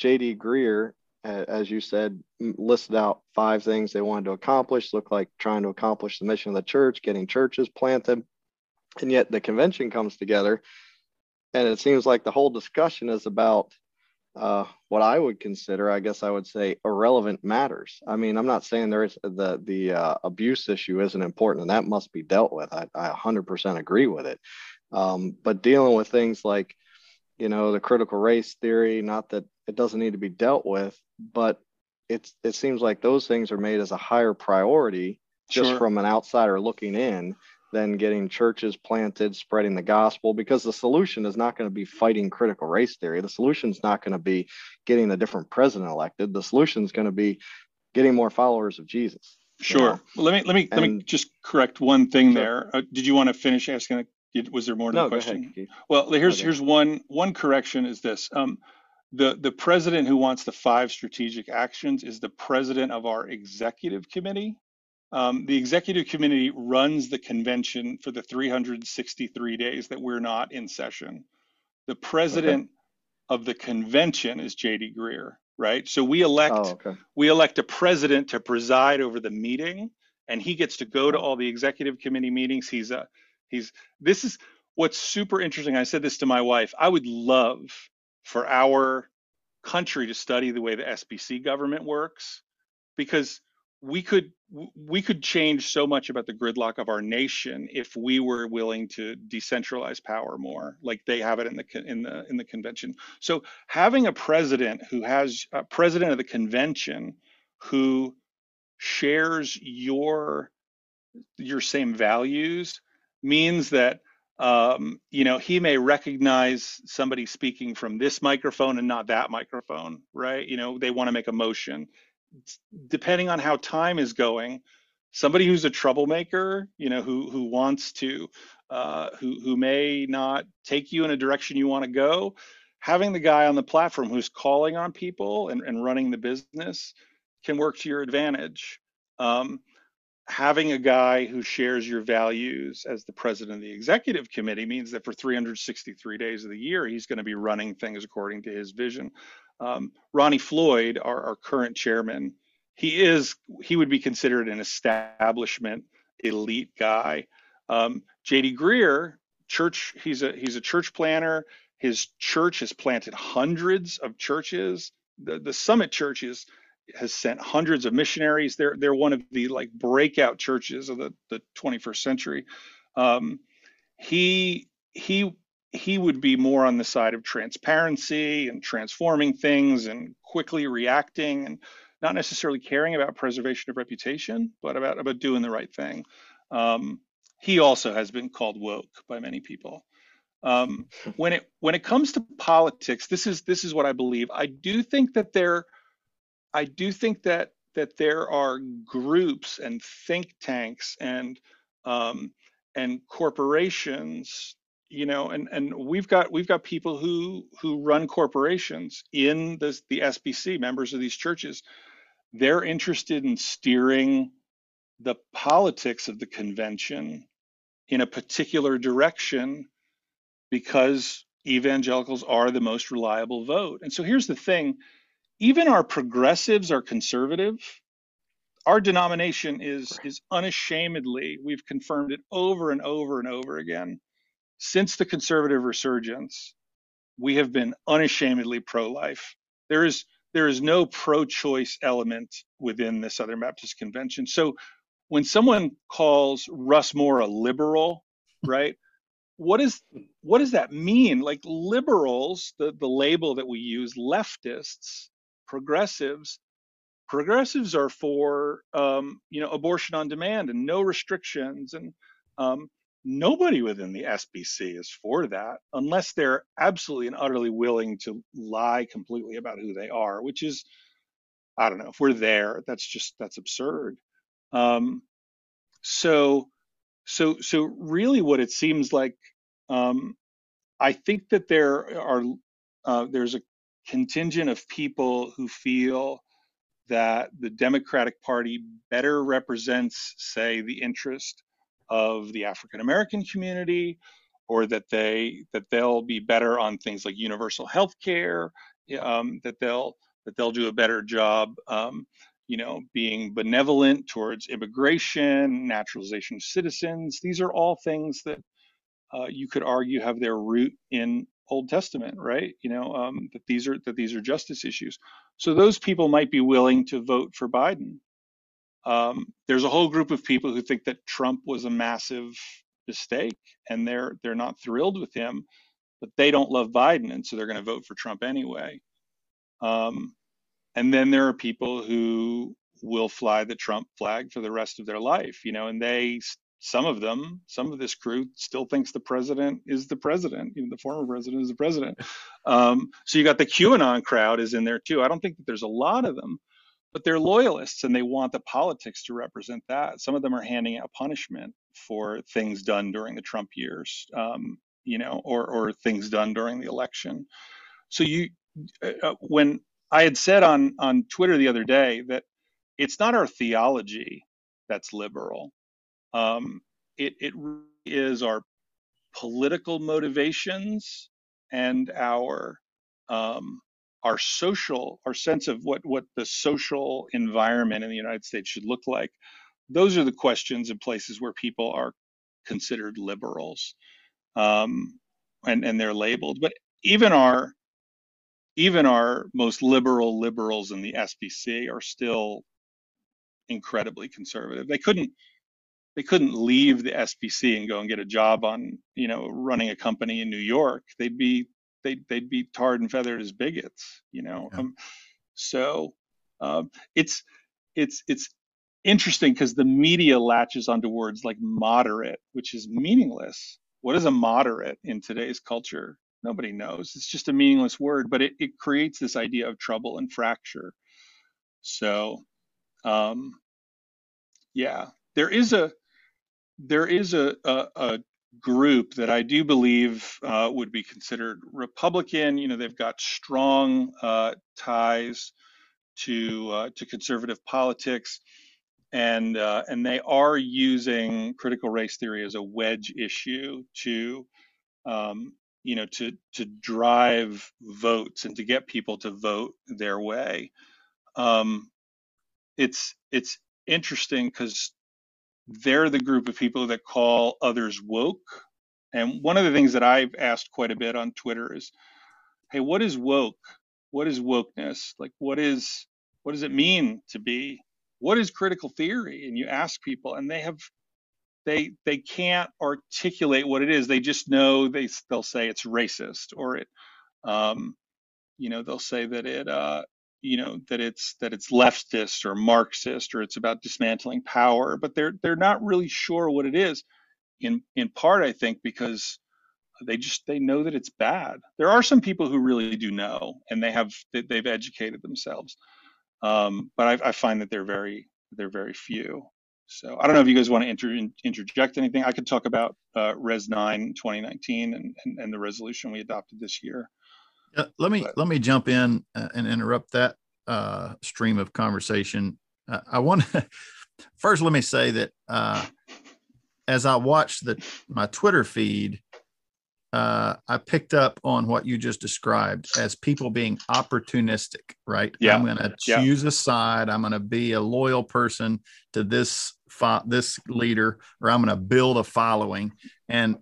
jd Greear, as you said, listed out five things they wanted to accomplish, looked like trying to accomplish the mission of the church, getting churches planted. And yet the convention comes together, and it seems like the whole discussion is about uh, what I would consider, I guess I would say, irrelevant matters. I mean, I'm not saying there is the the uh, abuse issue isn't important, and that must be dealt with. I, I 100% agree with it. Um, but dealing with things like, you know, the critical race theory, not that it doesn't need to be dealt with, but it's it seems like those things are made as a higher priority just sure. from an outsider looking in than getting churches planted, spreading the gospel, because the solution is not going to be fighting critical race theory. The solution is not going to be getting a different president elected. The solution is going to be getting more followers of Jesus.
Sure. You know? well, let me let me and, let me just correct one thing sure. there. Uh, did you want to finish asking? Was there more to
no,
the question?
Ahead,
well, here's okay. here's one one correction is this. Um, the the president who wants the five strategic actions is the president of our executive committee. Um, the executive committee runs the convention for the 363 days that we're not in session. The president okay. of the convention is JD Greear, right? So we elect oh, okay. we elect a president to preside over the meeting, and he gets to go to all the executive committee meetings. He's a he's this is what's super interesting. I said this to my wife. I would love for our country to study the way the SBC government works because we could we could change so much about the gridlock of our nation if we were willing to decentralize power more like they have it in the in the in the convention so having a president who has a president of the convention who shares your your same values means that um, you know, he may recognize somebody speaking from this microphone and not that microphone, right? You know, they want to make a motion. Depending on how time is going, somebody who's a troublemaker, you know, who who wants to, uh, who who may not take you in a direction you want to go, having the guy on the platform who's calling on people and, and running the business can work to your advantage. Um, having a guy who shares your values as the president of the executive committee means that for 363 days of the year, he's going to be running things according to his vision. Um, Ronnie Floyd, our, our current chairman, he is he would be considered an establishment elite guy. Um, JD Greear, church, he's a he's a church planner. His church has planted hundreds of churches. The the Summit churches has sent hundreds of missionaries. They're they're one of the like breakout churches of the, the 21st century. Um, he he he would be more on the side of transparency and transforming things and quickly reacting and not necessarily caring about preservation of reputation, but about about doing the right thing. Um, he also has been called woke by many people. Um, when it when it comes to politics, this is this is what I believe. I do think that there, I do think that that there are groups and think tanks and um, and corporations you know and and we've got we've got people who who run corporations in the the SBC members of these churches they're interested in steering the politics of the convention in a particular direction because evangelicals are the most reliable vote. And so here's the thing even our progressives are conservative. Our denomination is, is unashamedly, we've confirmed it over and over and over again. Since the conservative resurgence, we have been unashamedly pro life. There is there is no pro-choice element within the Southern Baptist Convention. So when someone calls Russ Moore a liberal, <laughs> right? what is what does that mean? Like liberals, the, the label that we use, leftists, progressives, progressives are for um, you know abortion on demand and no restrictions and um, nobody within the SBC is for that unless they're absolutely and utterly willing to lie completely about who they are, which is, I don't know, if we're there, that's just that's absurd. Um, so, so, so really, what it seems like, um, I think that there are uh, there's a contingent of people who feel that the Democratic Party better represents, say, the interest of the African American community, or that they that they'll be better on things like universal health care, um, that they'll that they'll do a better job, um, you know, being benevolent towards immigration, naturalization of citizens. These are all things that uh, you could argue have their root in Old Testament, right? You know, um, that these are that these are justice issues. So those people might be willing to vote for Biden. Um, there's a whole group of people who think that Trump was a massive mistake, and they're they're not thrilled with him, but they don't love Biden, and so they're going to vote for Trump anyway. Um, and then there are people who will fly the Trump flag for the rest of their life, you know, and they some of them, some of this crew still thinks the president is the president, even the former president is the president. Um, so you got the QAnon crowd is in there too. I don't think that there's a lot of them, but they're loyalists and they want the politics to represent that. Some of them are handing out punishment for things done during the Trump years, um, you know, or or things done during the election. So you, uh, uh when I had said on on Twitter the other day that it's not our theology that's liberal. Um, it it is our political motivations and our um, our social, our sense of what what the social environment in the United States should look like. Those are the questions and places where people are considered liberals, um, and and they're labeled. But even our even our most liberal liberals in the SBC are still incredibly conservative. They couldn't they couldn't leave the SBC and go and get a job on you know running a company in New York. They'd be they'd they'd be tarred and feathered as bigots, you know. Yeah. Um, so um, it's it's it's interesting because the media latches onto words like moderate, which is meaningless. What is a moderate in today's culture? Nobody knows. It's just a meaningless word, but it, it creates this idea of trouble and fracture. So, um, yeah, there is a there is a, a, a group that I do believe uh, would be considered Republican. You know, they've got strong uh, ties to uh, to conservative politics, and uh, and they are using critical race theory as a wedge issue to um, you know to to drive votes and to get people to vote their way. Um, it's it's interesting because they're the group of people that call others woke. And one of the things that I've asked quite a bit on Twitter is, hey, what is woke? What is wokeness? Like what is what does it mean to be what is critical theory? And you ask people and they have they they can't articulate what it is. They just know they they'll say it's racist or it um, you know they'll say that it uh, you know that it's that it's leftist or marxist or it's about dismantling power but they're they're not really sure what it is in in part i think because they just they know that it's bad. There are some people who really do know and they have they've educated themselves um, but I, I, find that they're very they're very few. So i don't know if you guys want to inter, interject anything. I could talk about uh, res 9 2019 and, and, and the resolution we adopted this year
uh, let me but, let me jump in uh, and interrupt that uh, stream of conversation. Uh, I want to <laughs> first let me say that uh, as I watched the my Twitter feed, uh, I picked up on what you just described as people being opportunistic. Right?
Yeah.
I'm going to choose yeah. a side. I'm going to be a loyal person to this fo- this leader, or I'm going to build a following. And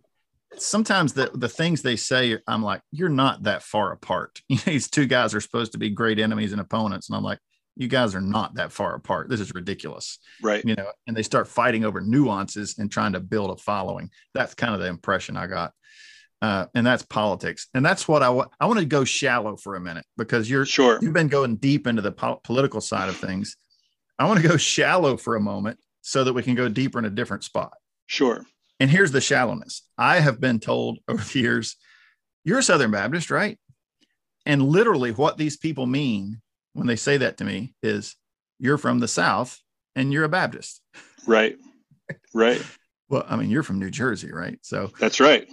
sometimes the the things they say, I'm like, you're not that far apart. <laughs> These two guys are supposed to be great enemies and opponents, and I'm like, you guys are not that far apart. This is ridiculous,
right?
You know, and they start fighting over nuances and trying to build a following. That's kind of the impression I got. Uh, and that's politics, and that's what I want. I want to go shallow for a minute because you're
sure
you've been going deep into the po- political side of things. I want to go shallow for a moment so that we can go deeper in a different spot.
Sure.
And here's the shallowness. I have been told <laughs> over the years, you're a Southern Baptist, right? And literally, what these people mean when they say that to me is, you're from the South and you're a Baptist.
Right. Right. <laughs>
well, I mean, you're from New Jersey, right? So <laughs>
that's right.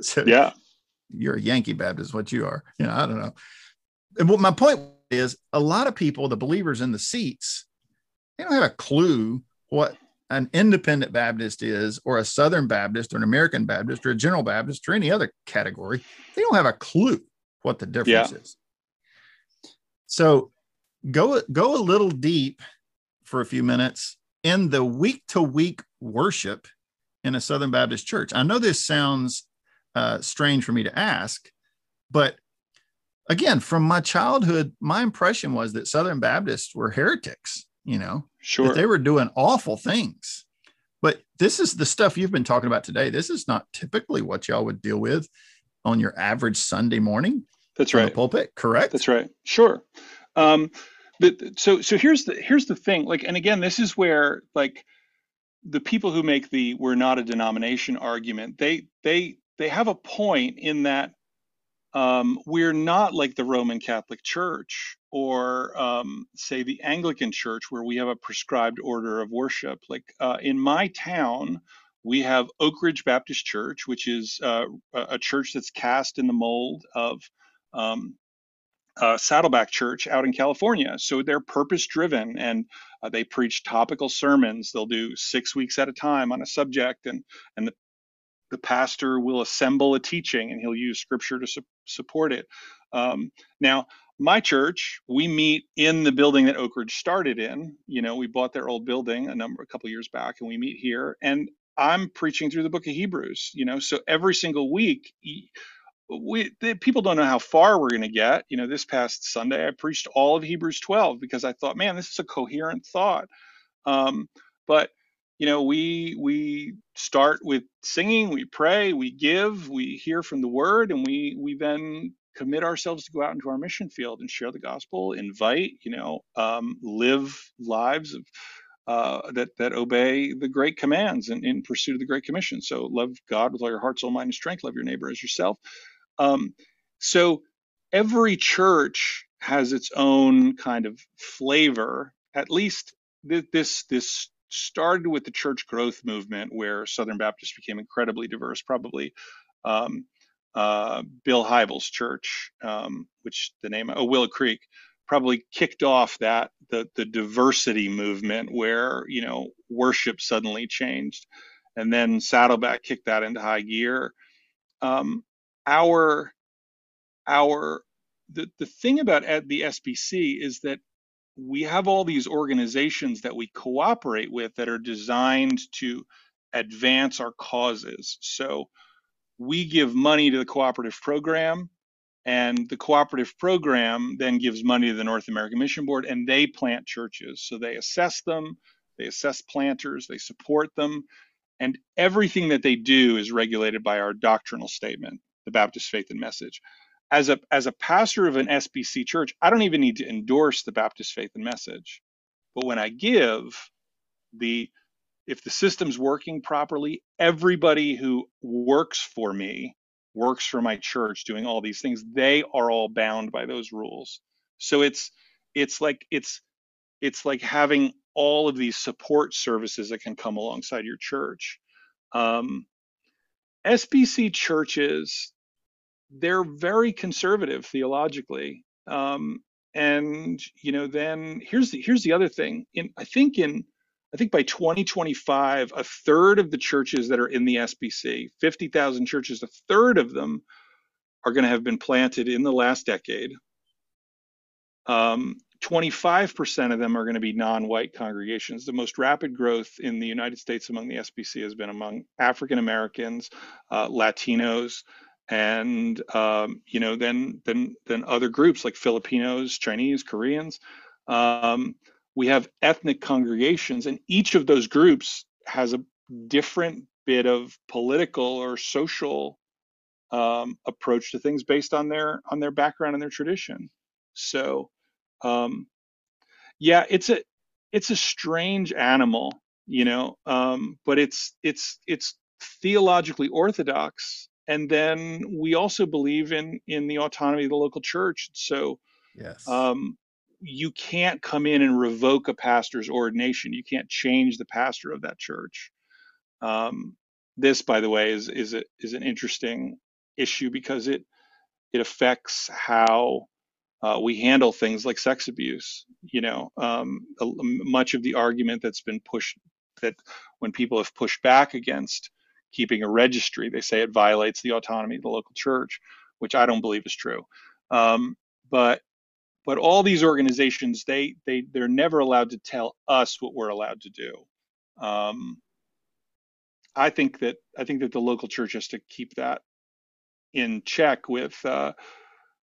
so
yeah,
you're a Yankee Baptist, what you are. You know, I don't know. And what my point is, a lot of people, the believers in the seats, they don't have a clue what an independent Baptist is, or a Southern Baptist, or an American Baptist, or a General Baptist, or any other category, they don't have a clue what the difference yeah. is. So go go a little deep for a few minutes in the week to week worship in a Southern Baptist church. I know this sounds uh, strange for me to ask, but again, from my childhood, my impression was that Southern Baptists were heretics. You know,
Sure.
they were doing awful things. But this is the stuff you've been talking about today. This is not typically what y'all would deal with on your average Sunday morning.
That's right.
pulpit, correct?
That's right. Sure. Um, but so so here's the here's the thing. Like, and again, this is where like the people who make the "we're not a denomination" argument, they they they have a point in that um, we're not like the Roman Catholic Church or, um, say, the Anglican Church, where we have a prescribed order of worship. Like uh, in my town, we have Oak Ridge Baptist Church, which is uh, a church that's cast in the mold of um, uh, Saddleback Church out in California. So they're purpose driven and uh, they preach topical sermons. They'll do six weeks at a time on a subject, and and the the pastor will assemble a teaching and he'll use scripture to su- support it. Um, now, my church, we meet in the building that Oak Ridge started in. You know, we bought their old building a number, a couple years back, and we meet here. And I'm preaching through the Book of Hebrews. You know, so every single week, we the, people don't know how far we're going to get. You know, this past Sunday, I preached all of Hebrews 12 because I thought, man, this is a coherent thought. Um, but you know we we start with singing we pray we give we hear from the word and we we then commit ourselves to go out into our mission field and share the gospel invite you know um, live lives of uh, that that obey the great commands and in pursuit of the great commission so love god with all your heart soul mind and strength love your neighbor as yourself um, so every church has its own kind of flavor. At least this this started with the church growth movement, where Southern Baptists became incredibly diverse. Probably um, uh, Bill Hybels' church, um, which the name oh Willow Creek, probably kicked off that the the diversity movement, where you know worship suddenly changed, and then Saddleback kicked that into high gear. Um, our our the, the thing about at the SBC is that we have all these organizations that we cooperate with that are designed to advance our causes. So we give money to the cooperative program, and the cooperative program then gives money to the North American Mission Board, and they plant churches. So they assess them, they assess planters, they support them, and everything that they do is regulated by our doctrinal statement, the Baptist Faith and Message as a as a pastor of an SBC church, I don't even need to endorse the Baptist faith and message. But when I give, the if the system's working properly, everybody who works for me, works for my church, doing all these things, they are all bound by those rules. So it's it's like it's it's like having all of these support services that can come alongside your church. Um, SBC churches they're very conservative theologically. Um, and you know, then here's the here's the other thing. In I think in I think by 2025, a third of the churches that are in the SBC, 50,000 churches, a third of them are going to have been planted in the last decade. Um, 25% of them are going to be non-white congregations. The most rapid growth in the United States among the SBC has been among African Americans, uh, Latinos, and um, you know then then then other groups like Filipinos, Chinese, Koreans. Um, we have ethnic congregations, and each of those groups has a different bit of political or social um, approach to things based on their on their background and their tradition. So, um, yeah, it's a it's a strange animal, you know, um, but it's it's it's theologically orthodox and then we also believe in in the autonomy of the local church so
yes
um, you can't come in and revoke a pastor's ordination you can't change the pastor of that church um, this by the way is is a, is an interesting issue because it it affects how uh, we handle things like sex abuse you know um, a, much of the argument that's been pushed that when people have pushed back against keeping a registry. They say it violates the autonomy of the local church, which I don't believe is true. Um, but but all these organizations, they they they're never allowed to tell us what we're allowed to do. Um, I think that I think that the local church has to keep that in check with uh,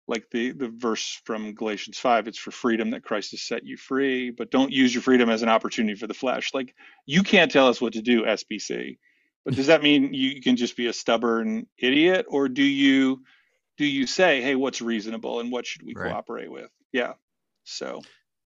like the the verse from Galatians 5 it's for freedom that Christ has set you free but don't use your freedom as an opportunity for the flesh like you can't tell us what to do SBC but does that mean you can just be a stubborn idiot, or do you do you say, hey, what's reasonable and what should we right. cooperate with? Yeah. So.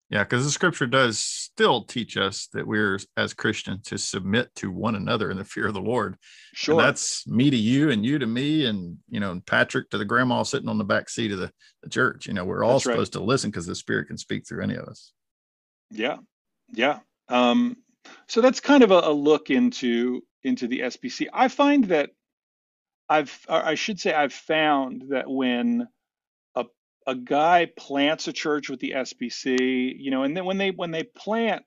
Yeah, because the scripture does still teach us that we're as Christians to submit to one another in the fear of the Lord. Sure. And that's me to you and you to me and you know Patrick to the grandma sitting on the back seat of the, the church. You know, we're all that's supposed right. to listen because the spirit can speak through any of us.
Yeah. Yeah. Um, so that's kind of a, a look into into the SBC. I find that I've, I should say, I've found that when a guy plants a church with the SBC, you know, and then when they when they plant,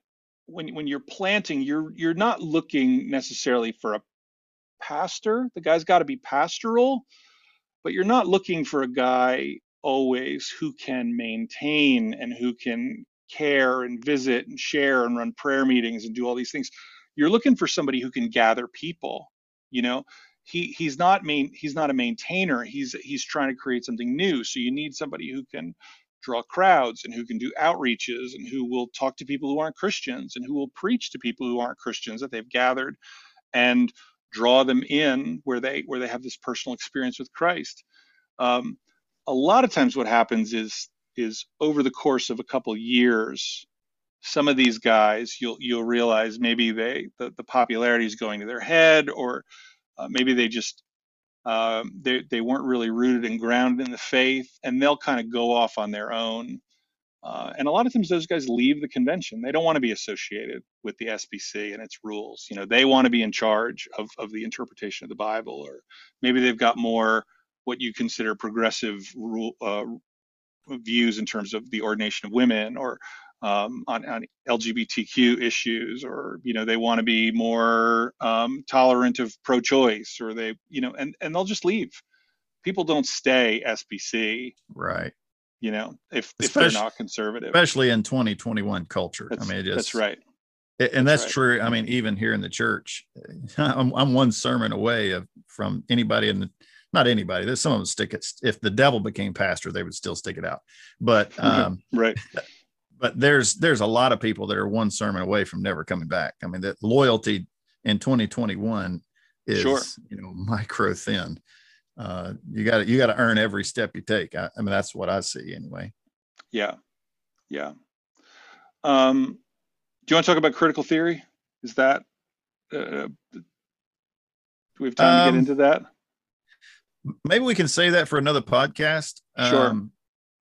when when you're planting, you're you're not looking necessarily for a pastor. The guy's got to be pastoral, but you're not looking for a guy always who can maintain and who can care and visit and share and run prayer meetings and do all these things you're looking for somebody who can gather people you know he he's not main he's not a maintainer. He's he's trying to create something new. So you need somebody who can draw crowds and who can do outreaches and who will talk to people who aren't christians and who will preach to people who aren't christians that they've gathered and draw them in where they where they have this personal experience with christ. Um, a lot of times what happens is is over the course of a couple years some of these guys you'll you'll realize maybe they the, the popularity is going to their head or uh, maybe they just um, they, they weren't really rooted and grounded in the faith and they'll kind of go off on their own Uh, and a lot of times those guys leave the convention. They don't want to be associated with the SBC and its rules. You know, they want to be in charge of, of the interpretation of the Bible, or maybe they've got more what you consider progressive rule uh, views in terms of the ordination of women or um, on, on, LGBTQ issues, or you know they want to be more um, tolerant of pro-choice, or they you know and and they'll just leave. People don't stay SBC,
right?
You know, if especially, if they're not conservative,
especially in 2021 culture.
That's,
I mean,
just, that's right.
And that's, that's right. true. I mean, even here in the church, <laughs> I'm, I'm one sermon away of from anybody in the not anybody. There's some of them stick it. If the devil became pastor, they would still stick it out. But <laughs> um,
right.
But there's there's a lot of people that are one sermon away from never coming back. I mean, that loyalty in 2021 is sure. you know <laughs> micro thin. Uh, you got you got to earn every step you take. I, I, mean, that's what I see anyway.
Yeah, yeah. Um, do you want to talk about critical theory? Is that uh, do we have time um, to get um, into that?
maybe we can say that for another podcast.
Sure. Um,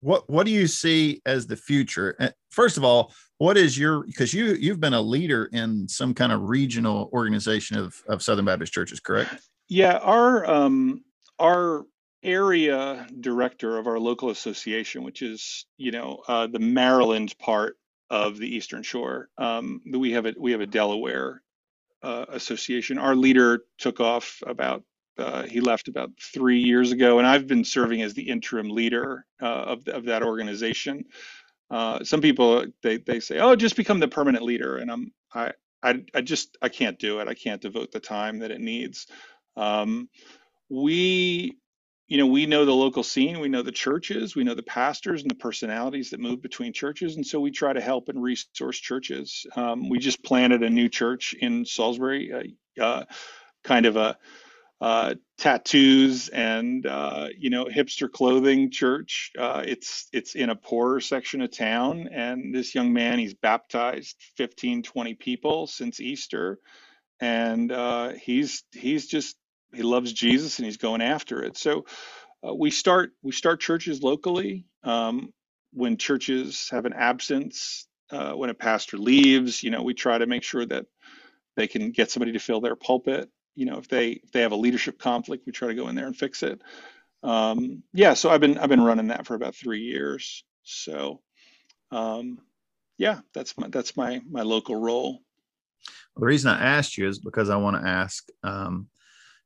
what What do you see as the future? First of all, what is your because you you've been a leader in some kind of regional organization of of Southern Baptist churches, correct?
Yeah, our um, our area director of our local association, which is you know uh, the Maryland part of the Eastern Shore. Um, we have a we have a Delaware uh, association. Our leader took off about uh, he left about three years ago, and I've been serving as the interim leader uh, of, of that organization. Uh, some people they they say, "Oh, just become the permanent leader," and I'm I I, I just I can't do it. I can't devote the time that it needs. Um, we you know we know the local scene we know the churches we know the pastors and the personalities that move between churches and so we try to help and resource churches um, we just planted a new church in salisbury uh, uh, kind of a uh, tattoos and uh, you know hipster clothing church. Uh, it's it's in a poorer section of town, and this young man he's baptized 15, 20 people since Easter, and uh, he's he's just he loves Jesus and he's going after it. So uh, we start we start churches locally. Um, when churches have an absence, uh, when a pastor leaves, you know, we try to make sure that they can get somebody to fill their pulpit you know if they if they have a leadership conflict we try to go in there and fix it. Um, yeah so i've been i've been running that for about three years. So um, yeah that's my that's my my local role.
Well, the reason i asked you is because i want to ask um,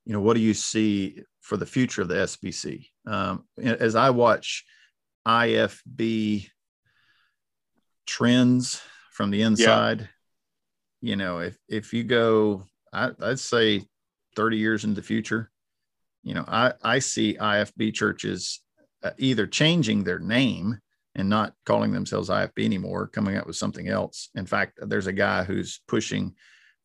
you know what do you see for the future of the sbc um, as i watch ifb trends from the inside yeah. you know if if you go I, would say 30 years into the future you know i i see ifb churches uh, either changing their name and not calling themselves ifb anymore coming up with something else. In fact there's a guy who's pushing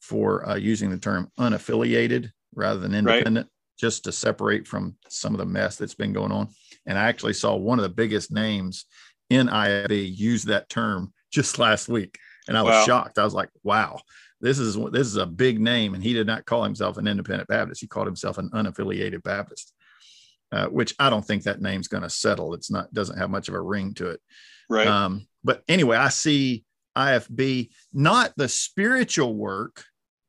for uh, using the term unaffiliated rather than independent right. just to separate from some of the mess that's been going on. And i actually saw one of the biggest names in ifb use that term just last week. And i was wow. shocked. I was like wow this is this is a big name, and he did not call himself an independent Baptist. He called himself an unaffiliated Baptist, uh, which I don't think that name's going to settle. It's not doesn't have much of a ring to it.
Right.
Um, but anyway, I see IFB not the spiritual work.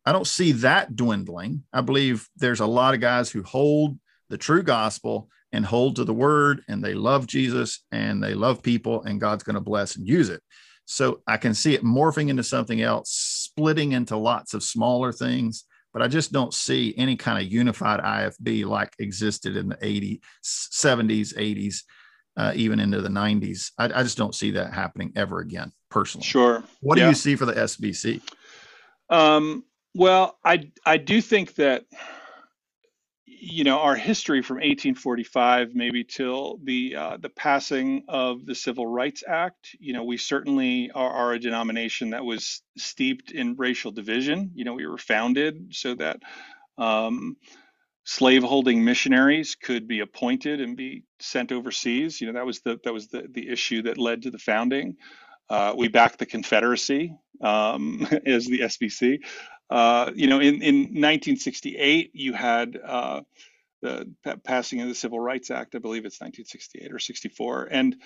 I don't see that dwindling. I believe there's a lot of guys who hold the true gospel and hold to the word and they love Jesus and they love people and God's going to bless and use it. So I can see it morphing into something else, splitting into lots of smaller things, but I just don't see any kind of unified IFB like existed in the 80s, 70s, 80s, uh, even into the 90s. I, I, just don't see that happening ever again, personally.
Sure.
What yeah. do you see for the SBC?
Um, well, I I do think that you know our history from 1845 maybe till the uh, the passing of the Civil Rights Act. You know, we certainly are, are, a denomination that was steeped in racial division. You know, we were founded so that um, slaveholding missionaries could be appointed and be sent overseas. You know, that was the that was the the issue that led to the founding. Uh, we backed the Confederacy um, <laughs> as the SBC. Uh, you know, in, in 1968, you had uh, the passing of the Civil Rights Act. I believe it's 1968 or 64, and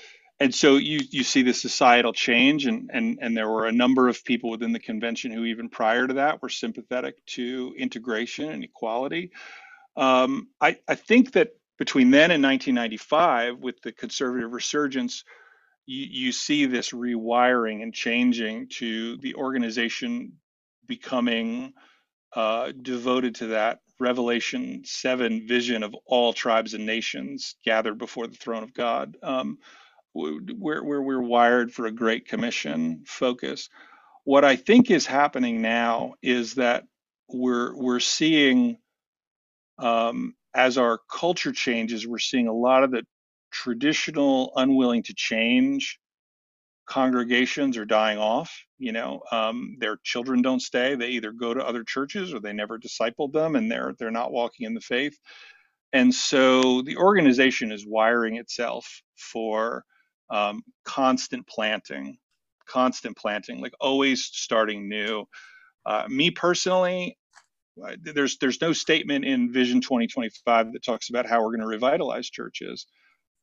and so you you see the societal change and and and there were a number of people within the convention who even prior to that were sympathetic to integration and equality um, I, I think that between then and 1995 with the conservative resurgence you, you see this rewiring and changing to the organization becoming uh, devoted to that Revelation 7 vision of all tribes and nations gathered before the throne of God. Um, where, we're wired for a great commission focus. What I think is happening now is that we're we're seeing um, as our culture changes, we're seeing a lot of the traditional unwilling to change congregations are dying off. You know, um, their children don't stay; they either go to other churches or they never discipled them, and they're they're not walking in the faith. And so the organization is wiring itself for um, constant planting, constant planting, like always starting new. Uh, me personally, there's there's no statement in Vision 2025 that talks about how we're going to revitalize churches,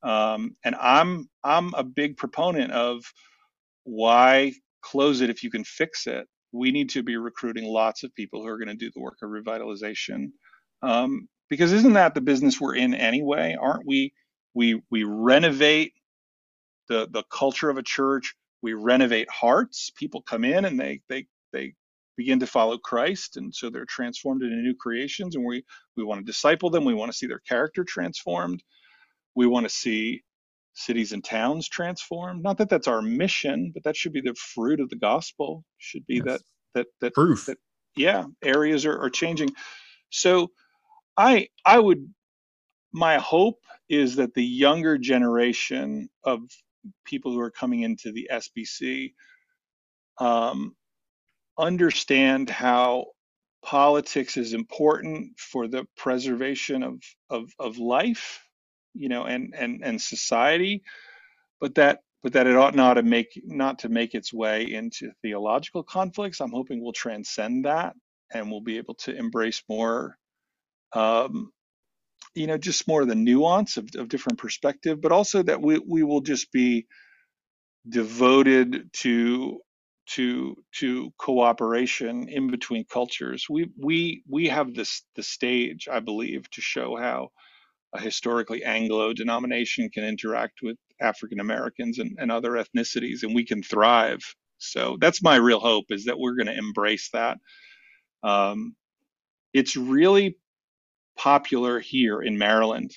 um, and I'm I'm a big proponent of why close it if you can fix it. We need to be recruiting lots of people who are going to do the work of revitalization, um, because isn't that the business we're in anyway? Aren't we? We we renovate the the culture of a church. We renovate hearts. People come in and they they they begin to follow Christ, and so they're transformed into new creations. And we we want to disciple them. We want to see their character transformed. We want to see cities and towns transformed. Not that that's our mission, but that should be the fruit of the gospel. Should be yes. that that that
proof.
That, yeah, areas are, are changing. So I I would my hope is that the younger generation of people who are coming into the SBC um, understand how politics is important for the preservation of, of, of life, you know, and, and, and society, but that but that it ought not to make not to make its way into theological conflicts. I'm hoping we'll transcend that and we'll be able to embrace more um, you know, just more of the nuance of, of different perspective, but also that we, we will just be devoted to to to cooperation in between cultures. We we we have this the stage, I believe, to show how a historically Anglo denomination can interact with African Americans and, and other ethnicities, and we can thrive. So that's my real hope is that we're going to embrace that. Um, it's really popular here in Maryland,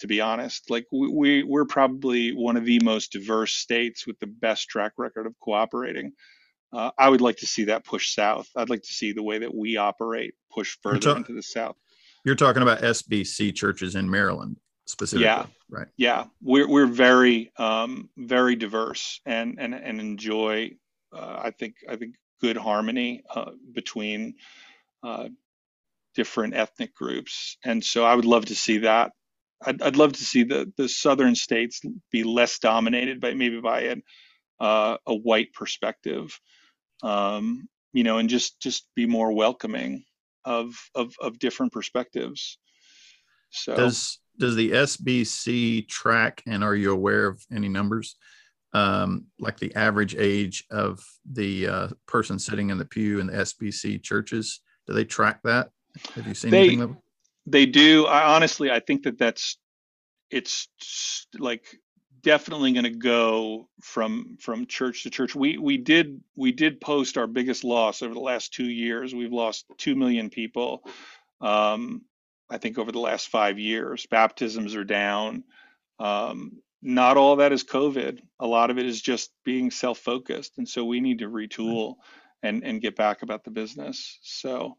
to be honest. Like we, we are probably one of the most diverse states with the best track record of cooperating. Uh, I would like to see that push south. I'd like to see the way that we operate push further ta- into the south.
You're talking about SBC churches in Maryland specifically,
yeah,
right?
Yeah, we're we're very um, very diverse and and and enjoy. Uh, I think I think good harmony uh, between uh, different ethnic groups. And so I would love to see that. I'd, I'd love to see the, the southern states be less dominated by maybe by a, uh, a white perspective, um, you know, and just just be more welcoming of of, of different perspectives. So
does does the SBC track, and are you aware of any numbers? Um, like the average age of the uh, person sitting in the pew in the SBC churches, do they track that? Have you seen
they,
anything?
They do. I honestly, I think that that's it's like definitely going to go from from church to church. We we did we did post our biggest loss over the last two years. We've lost two million people. Um, I think over the last five years, baptisms are down. Um, not all that is COVID. A lot of it is just being self-focused, and so we need to retool and and get back about the business. So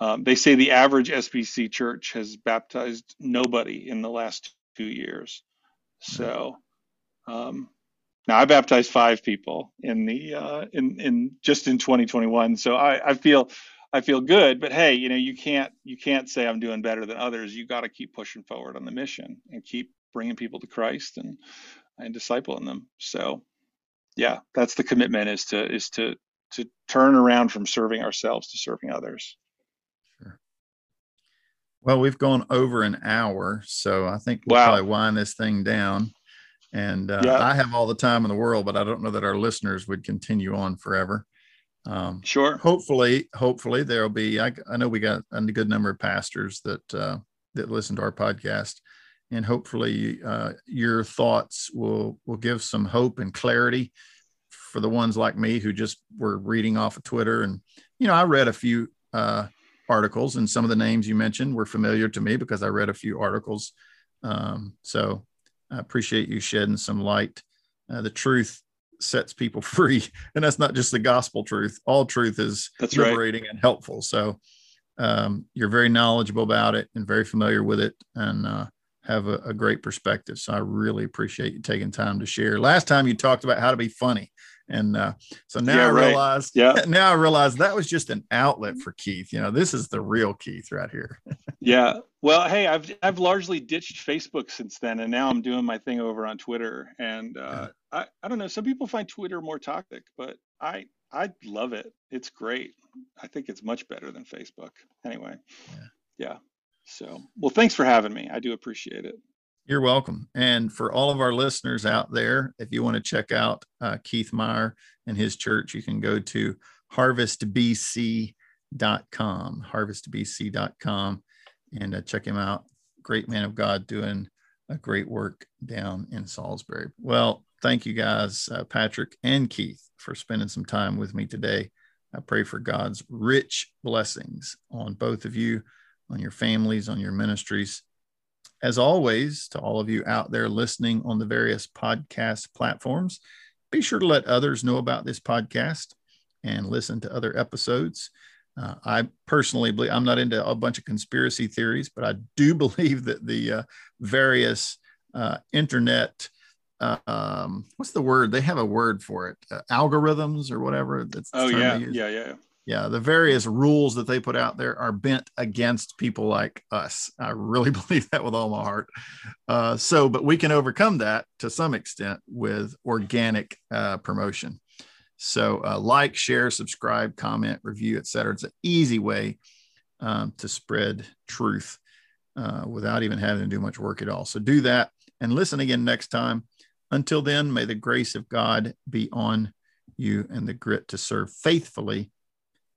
um, they say the average SBC church has baptized nobody in the last two years. So um, now I baptized five people in the uh, in in just in 2021. So I, I feel I feel good. But hey, you know you can't you can't say I'm doing better than others. You got to keep pushing forward on the mission and keep bringing people to Christ and and discipling them. So yeah, that's the commitment is to is to to turn around from serving ourselves to serving others. Sure.
Well, we've gone over an hour, so I think we'll wow. probably wind this thing down. And uh, yeah. I have all the time in the world, but I don't know that our listeners would continue on forever.
Um, sure.
Hopefully, hopefully there'll be. I, I know we got a good number of pastors that uh, that listen to our podcast, and hopefully uh, your thoughts will will give some hope and clarity for the ones like me who just were reading off of Twitter. And you know, I read a few uh, articles, and some of the names you mentioned were familiar to me because I read a few articles. Um, so I appreciate you shedding some light. Uh, the truth sets people <laughs> free, and that's not just the gospel truth. All truth is
that's
liberating
right.
and helpful. So um, you're very knowledgeable about it and very familiar with it, and uh, have a, a, great perspective. So I really appreciate you taking time to share. Last time you talked about how to be funny. And uh, so now yeah, I right.
yeah. <laughs>
now I realize that was just an outlet for Keith. You know, this is the real Keith right here. <laughs>
yeah. Well, hey, I've I've largely ditched Facebook since then, and now I'm doing my thing over on Twitter. And uh, yeah. I I don't know. Some people find Twitter more toxic, but I I love it. It's great. I think it's much better than Facebook. Anyway. Yeah. yeah. So, well, thanks for having me. I do appreciate it.
You're welcome. And for all of our listeners out there, if you want to check out uh, Keith Meyer and his church, you can go to harvestbc.com, harvestbc.com, and uh, check him out. Great man of God doing a great work down in Salisbury. Well, thank you guys, uh, Patrick and Keith, for spending some time with me today. I pray for God's rich blessings on both of you, on your families, on your ministries as always, to all of you out there listening on the various podcast platforms, be sure to let others know about this podcast and listen to other episodes. Uh, I personally believe I'm not into a bunch of conspiracy theories, but I do <laughs> believe that the uh, various uh, internet um, what's the word? They have a word for it, uh, algorithms or whatever.
That's oh yeah, yeah, yeah,
yeah, the various rules that they put out there are bent against people like us. I really <laughs> believe that with all my heart. Uh, so, but we can overcome that to some extent with organic uh, promotion. So, uh, like, share, subscribe, comment, review, etc. It's an easy way um, to spread truth uh, without even having to do much work at all. So, do that and listen again next time. Until then, may the grace of God be on you and the grit to serve faithfully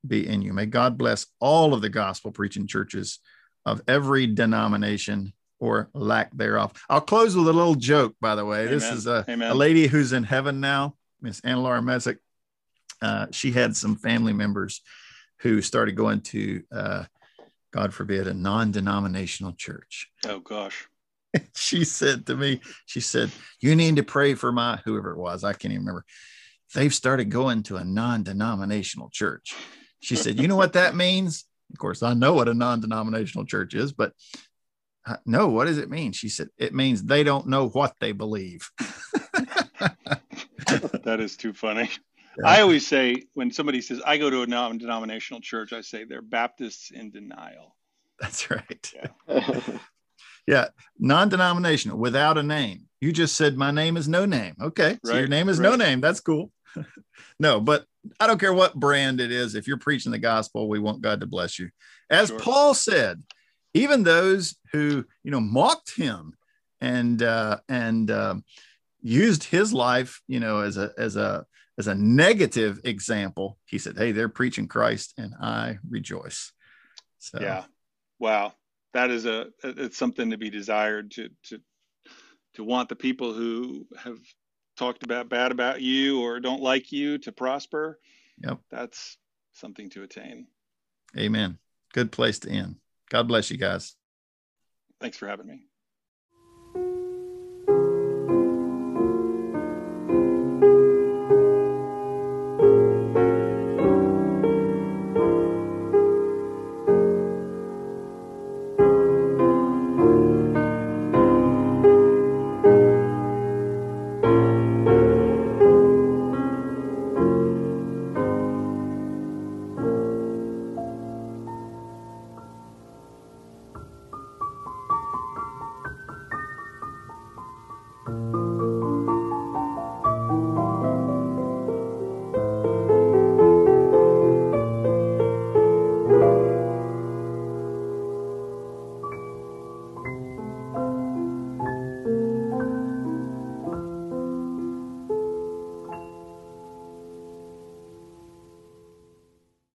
be in you. May God bless all of the gospel preaching churches of every denomination or lack thereof. I'll close with a little joke, by the way. Amen. This is a, a, lady who's in heaven now, Miss Anna Laura Messick. Uh, she had some family members who started going to, uh, God forbid, a non denominational church.
Oh, gosh. <laughs>
she said to me, she said, You need to pray for my, whoever it was, I can't even remember. They've started going to a non denominational church. She said, You know what that means? Of course, I know what a non denominational church is, but no, what does it mean? She said, It means they don't know what they believe. <laughs>
that is too funny. Yeah. I always say when somebody says, I go to a non denominational church, I say they're Baptists in denial.
That's right. Yeah. <laughs> yeah. Non denominational without a name. You just said, My name is no name. Okay. So your name is right. no name. That's cool. <laughs> no, but I don't care what brand it is. If you're preaching the gospel, we want God to bless you. As sure. Paul said, even those who you know mocked him and uh, and uh, used his life, you know, as a as a as a negative example, he said, "Hey, they're preaching Christ, and I rejoice."
So, yeah, wow, that is a it's something to be desired to to to want the people who have talked about bad about you or don't like you to prosper.
Yep.
That's something to attain.
Amen. Good place to end. God bless you guys.
Thanks for having me.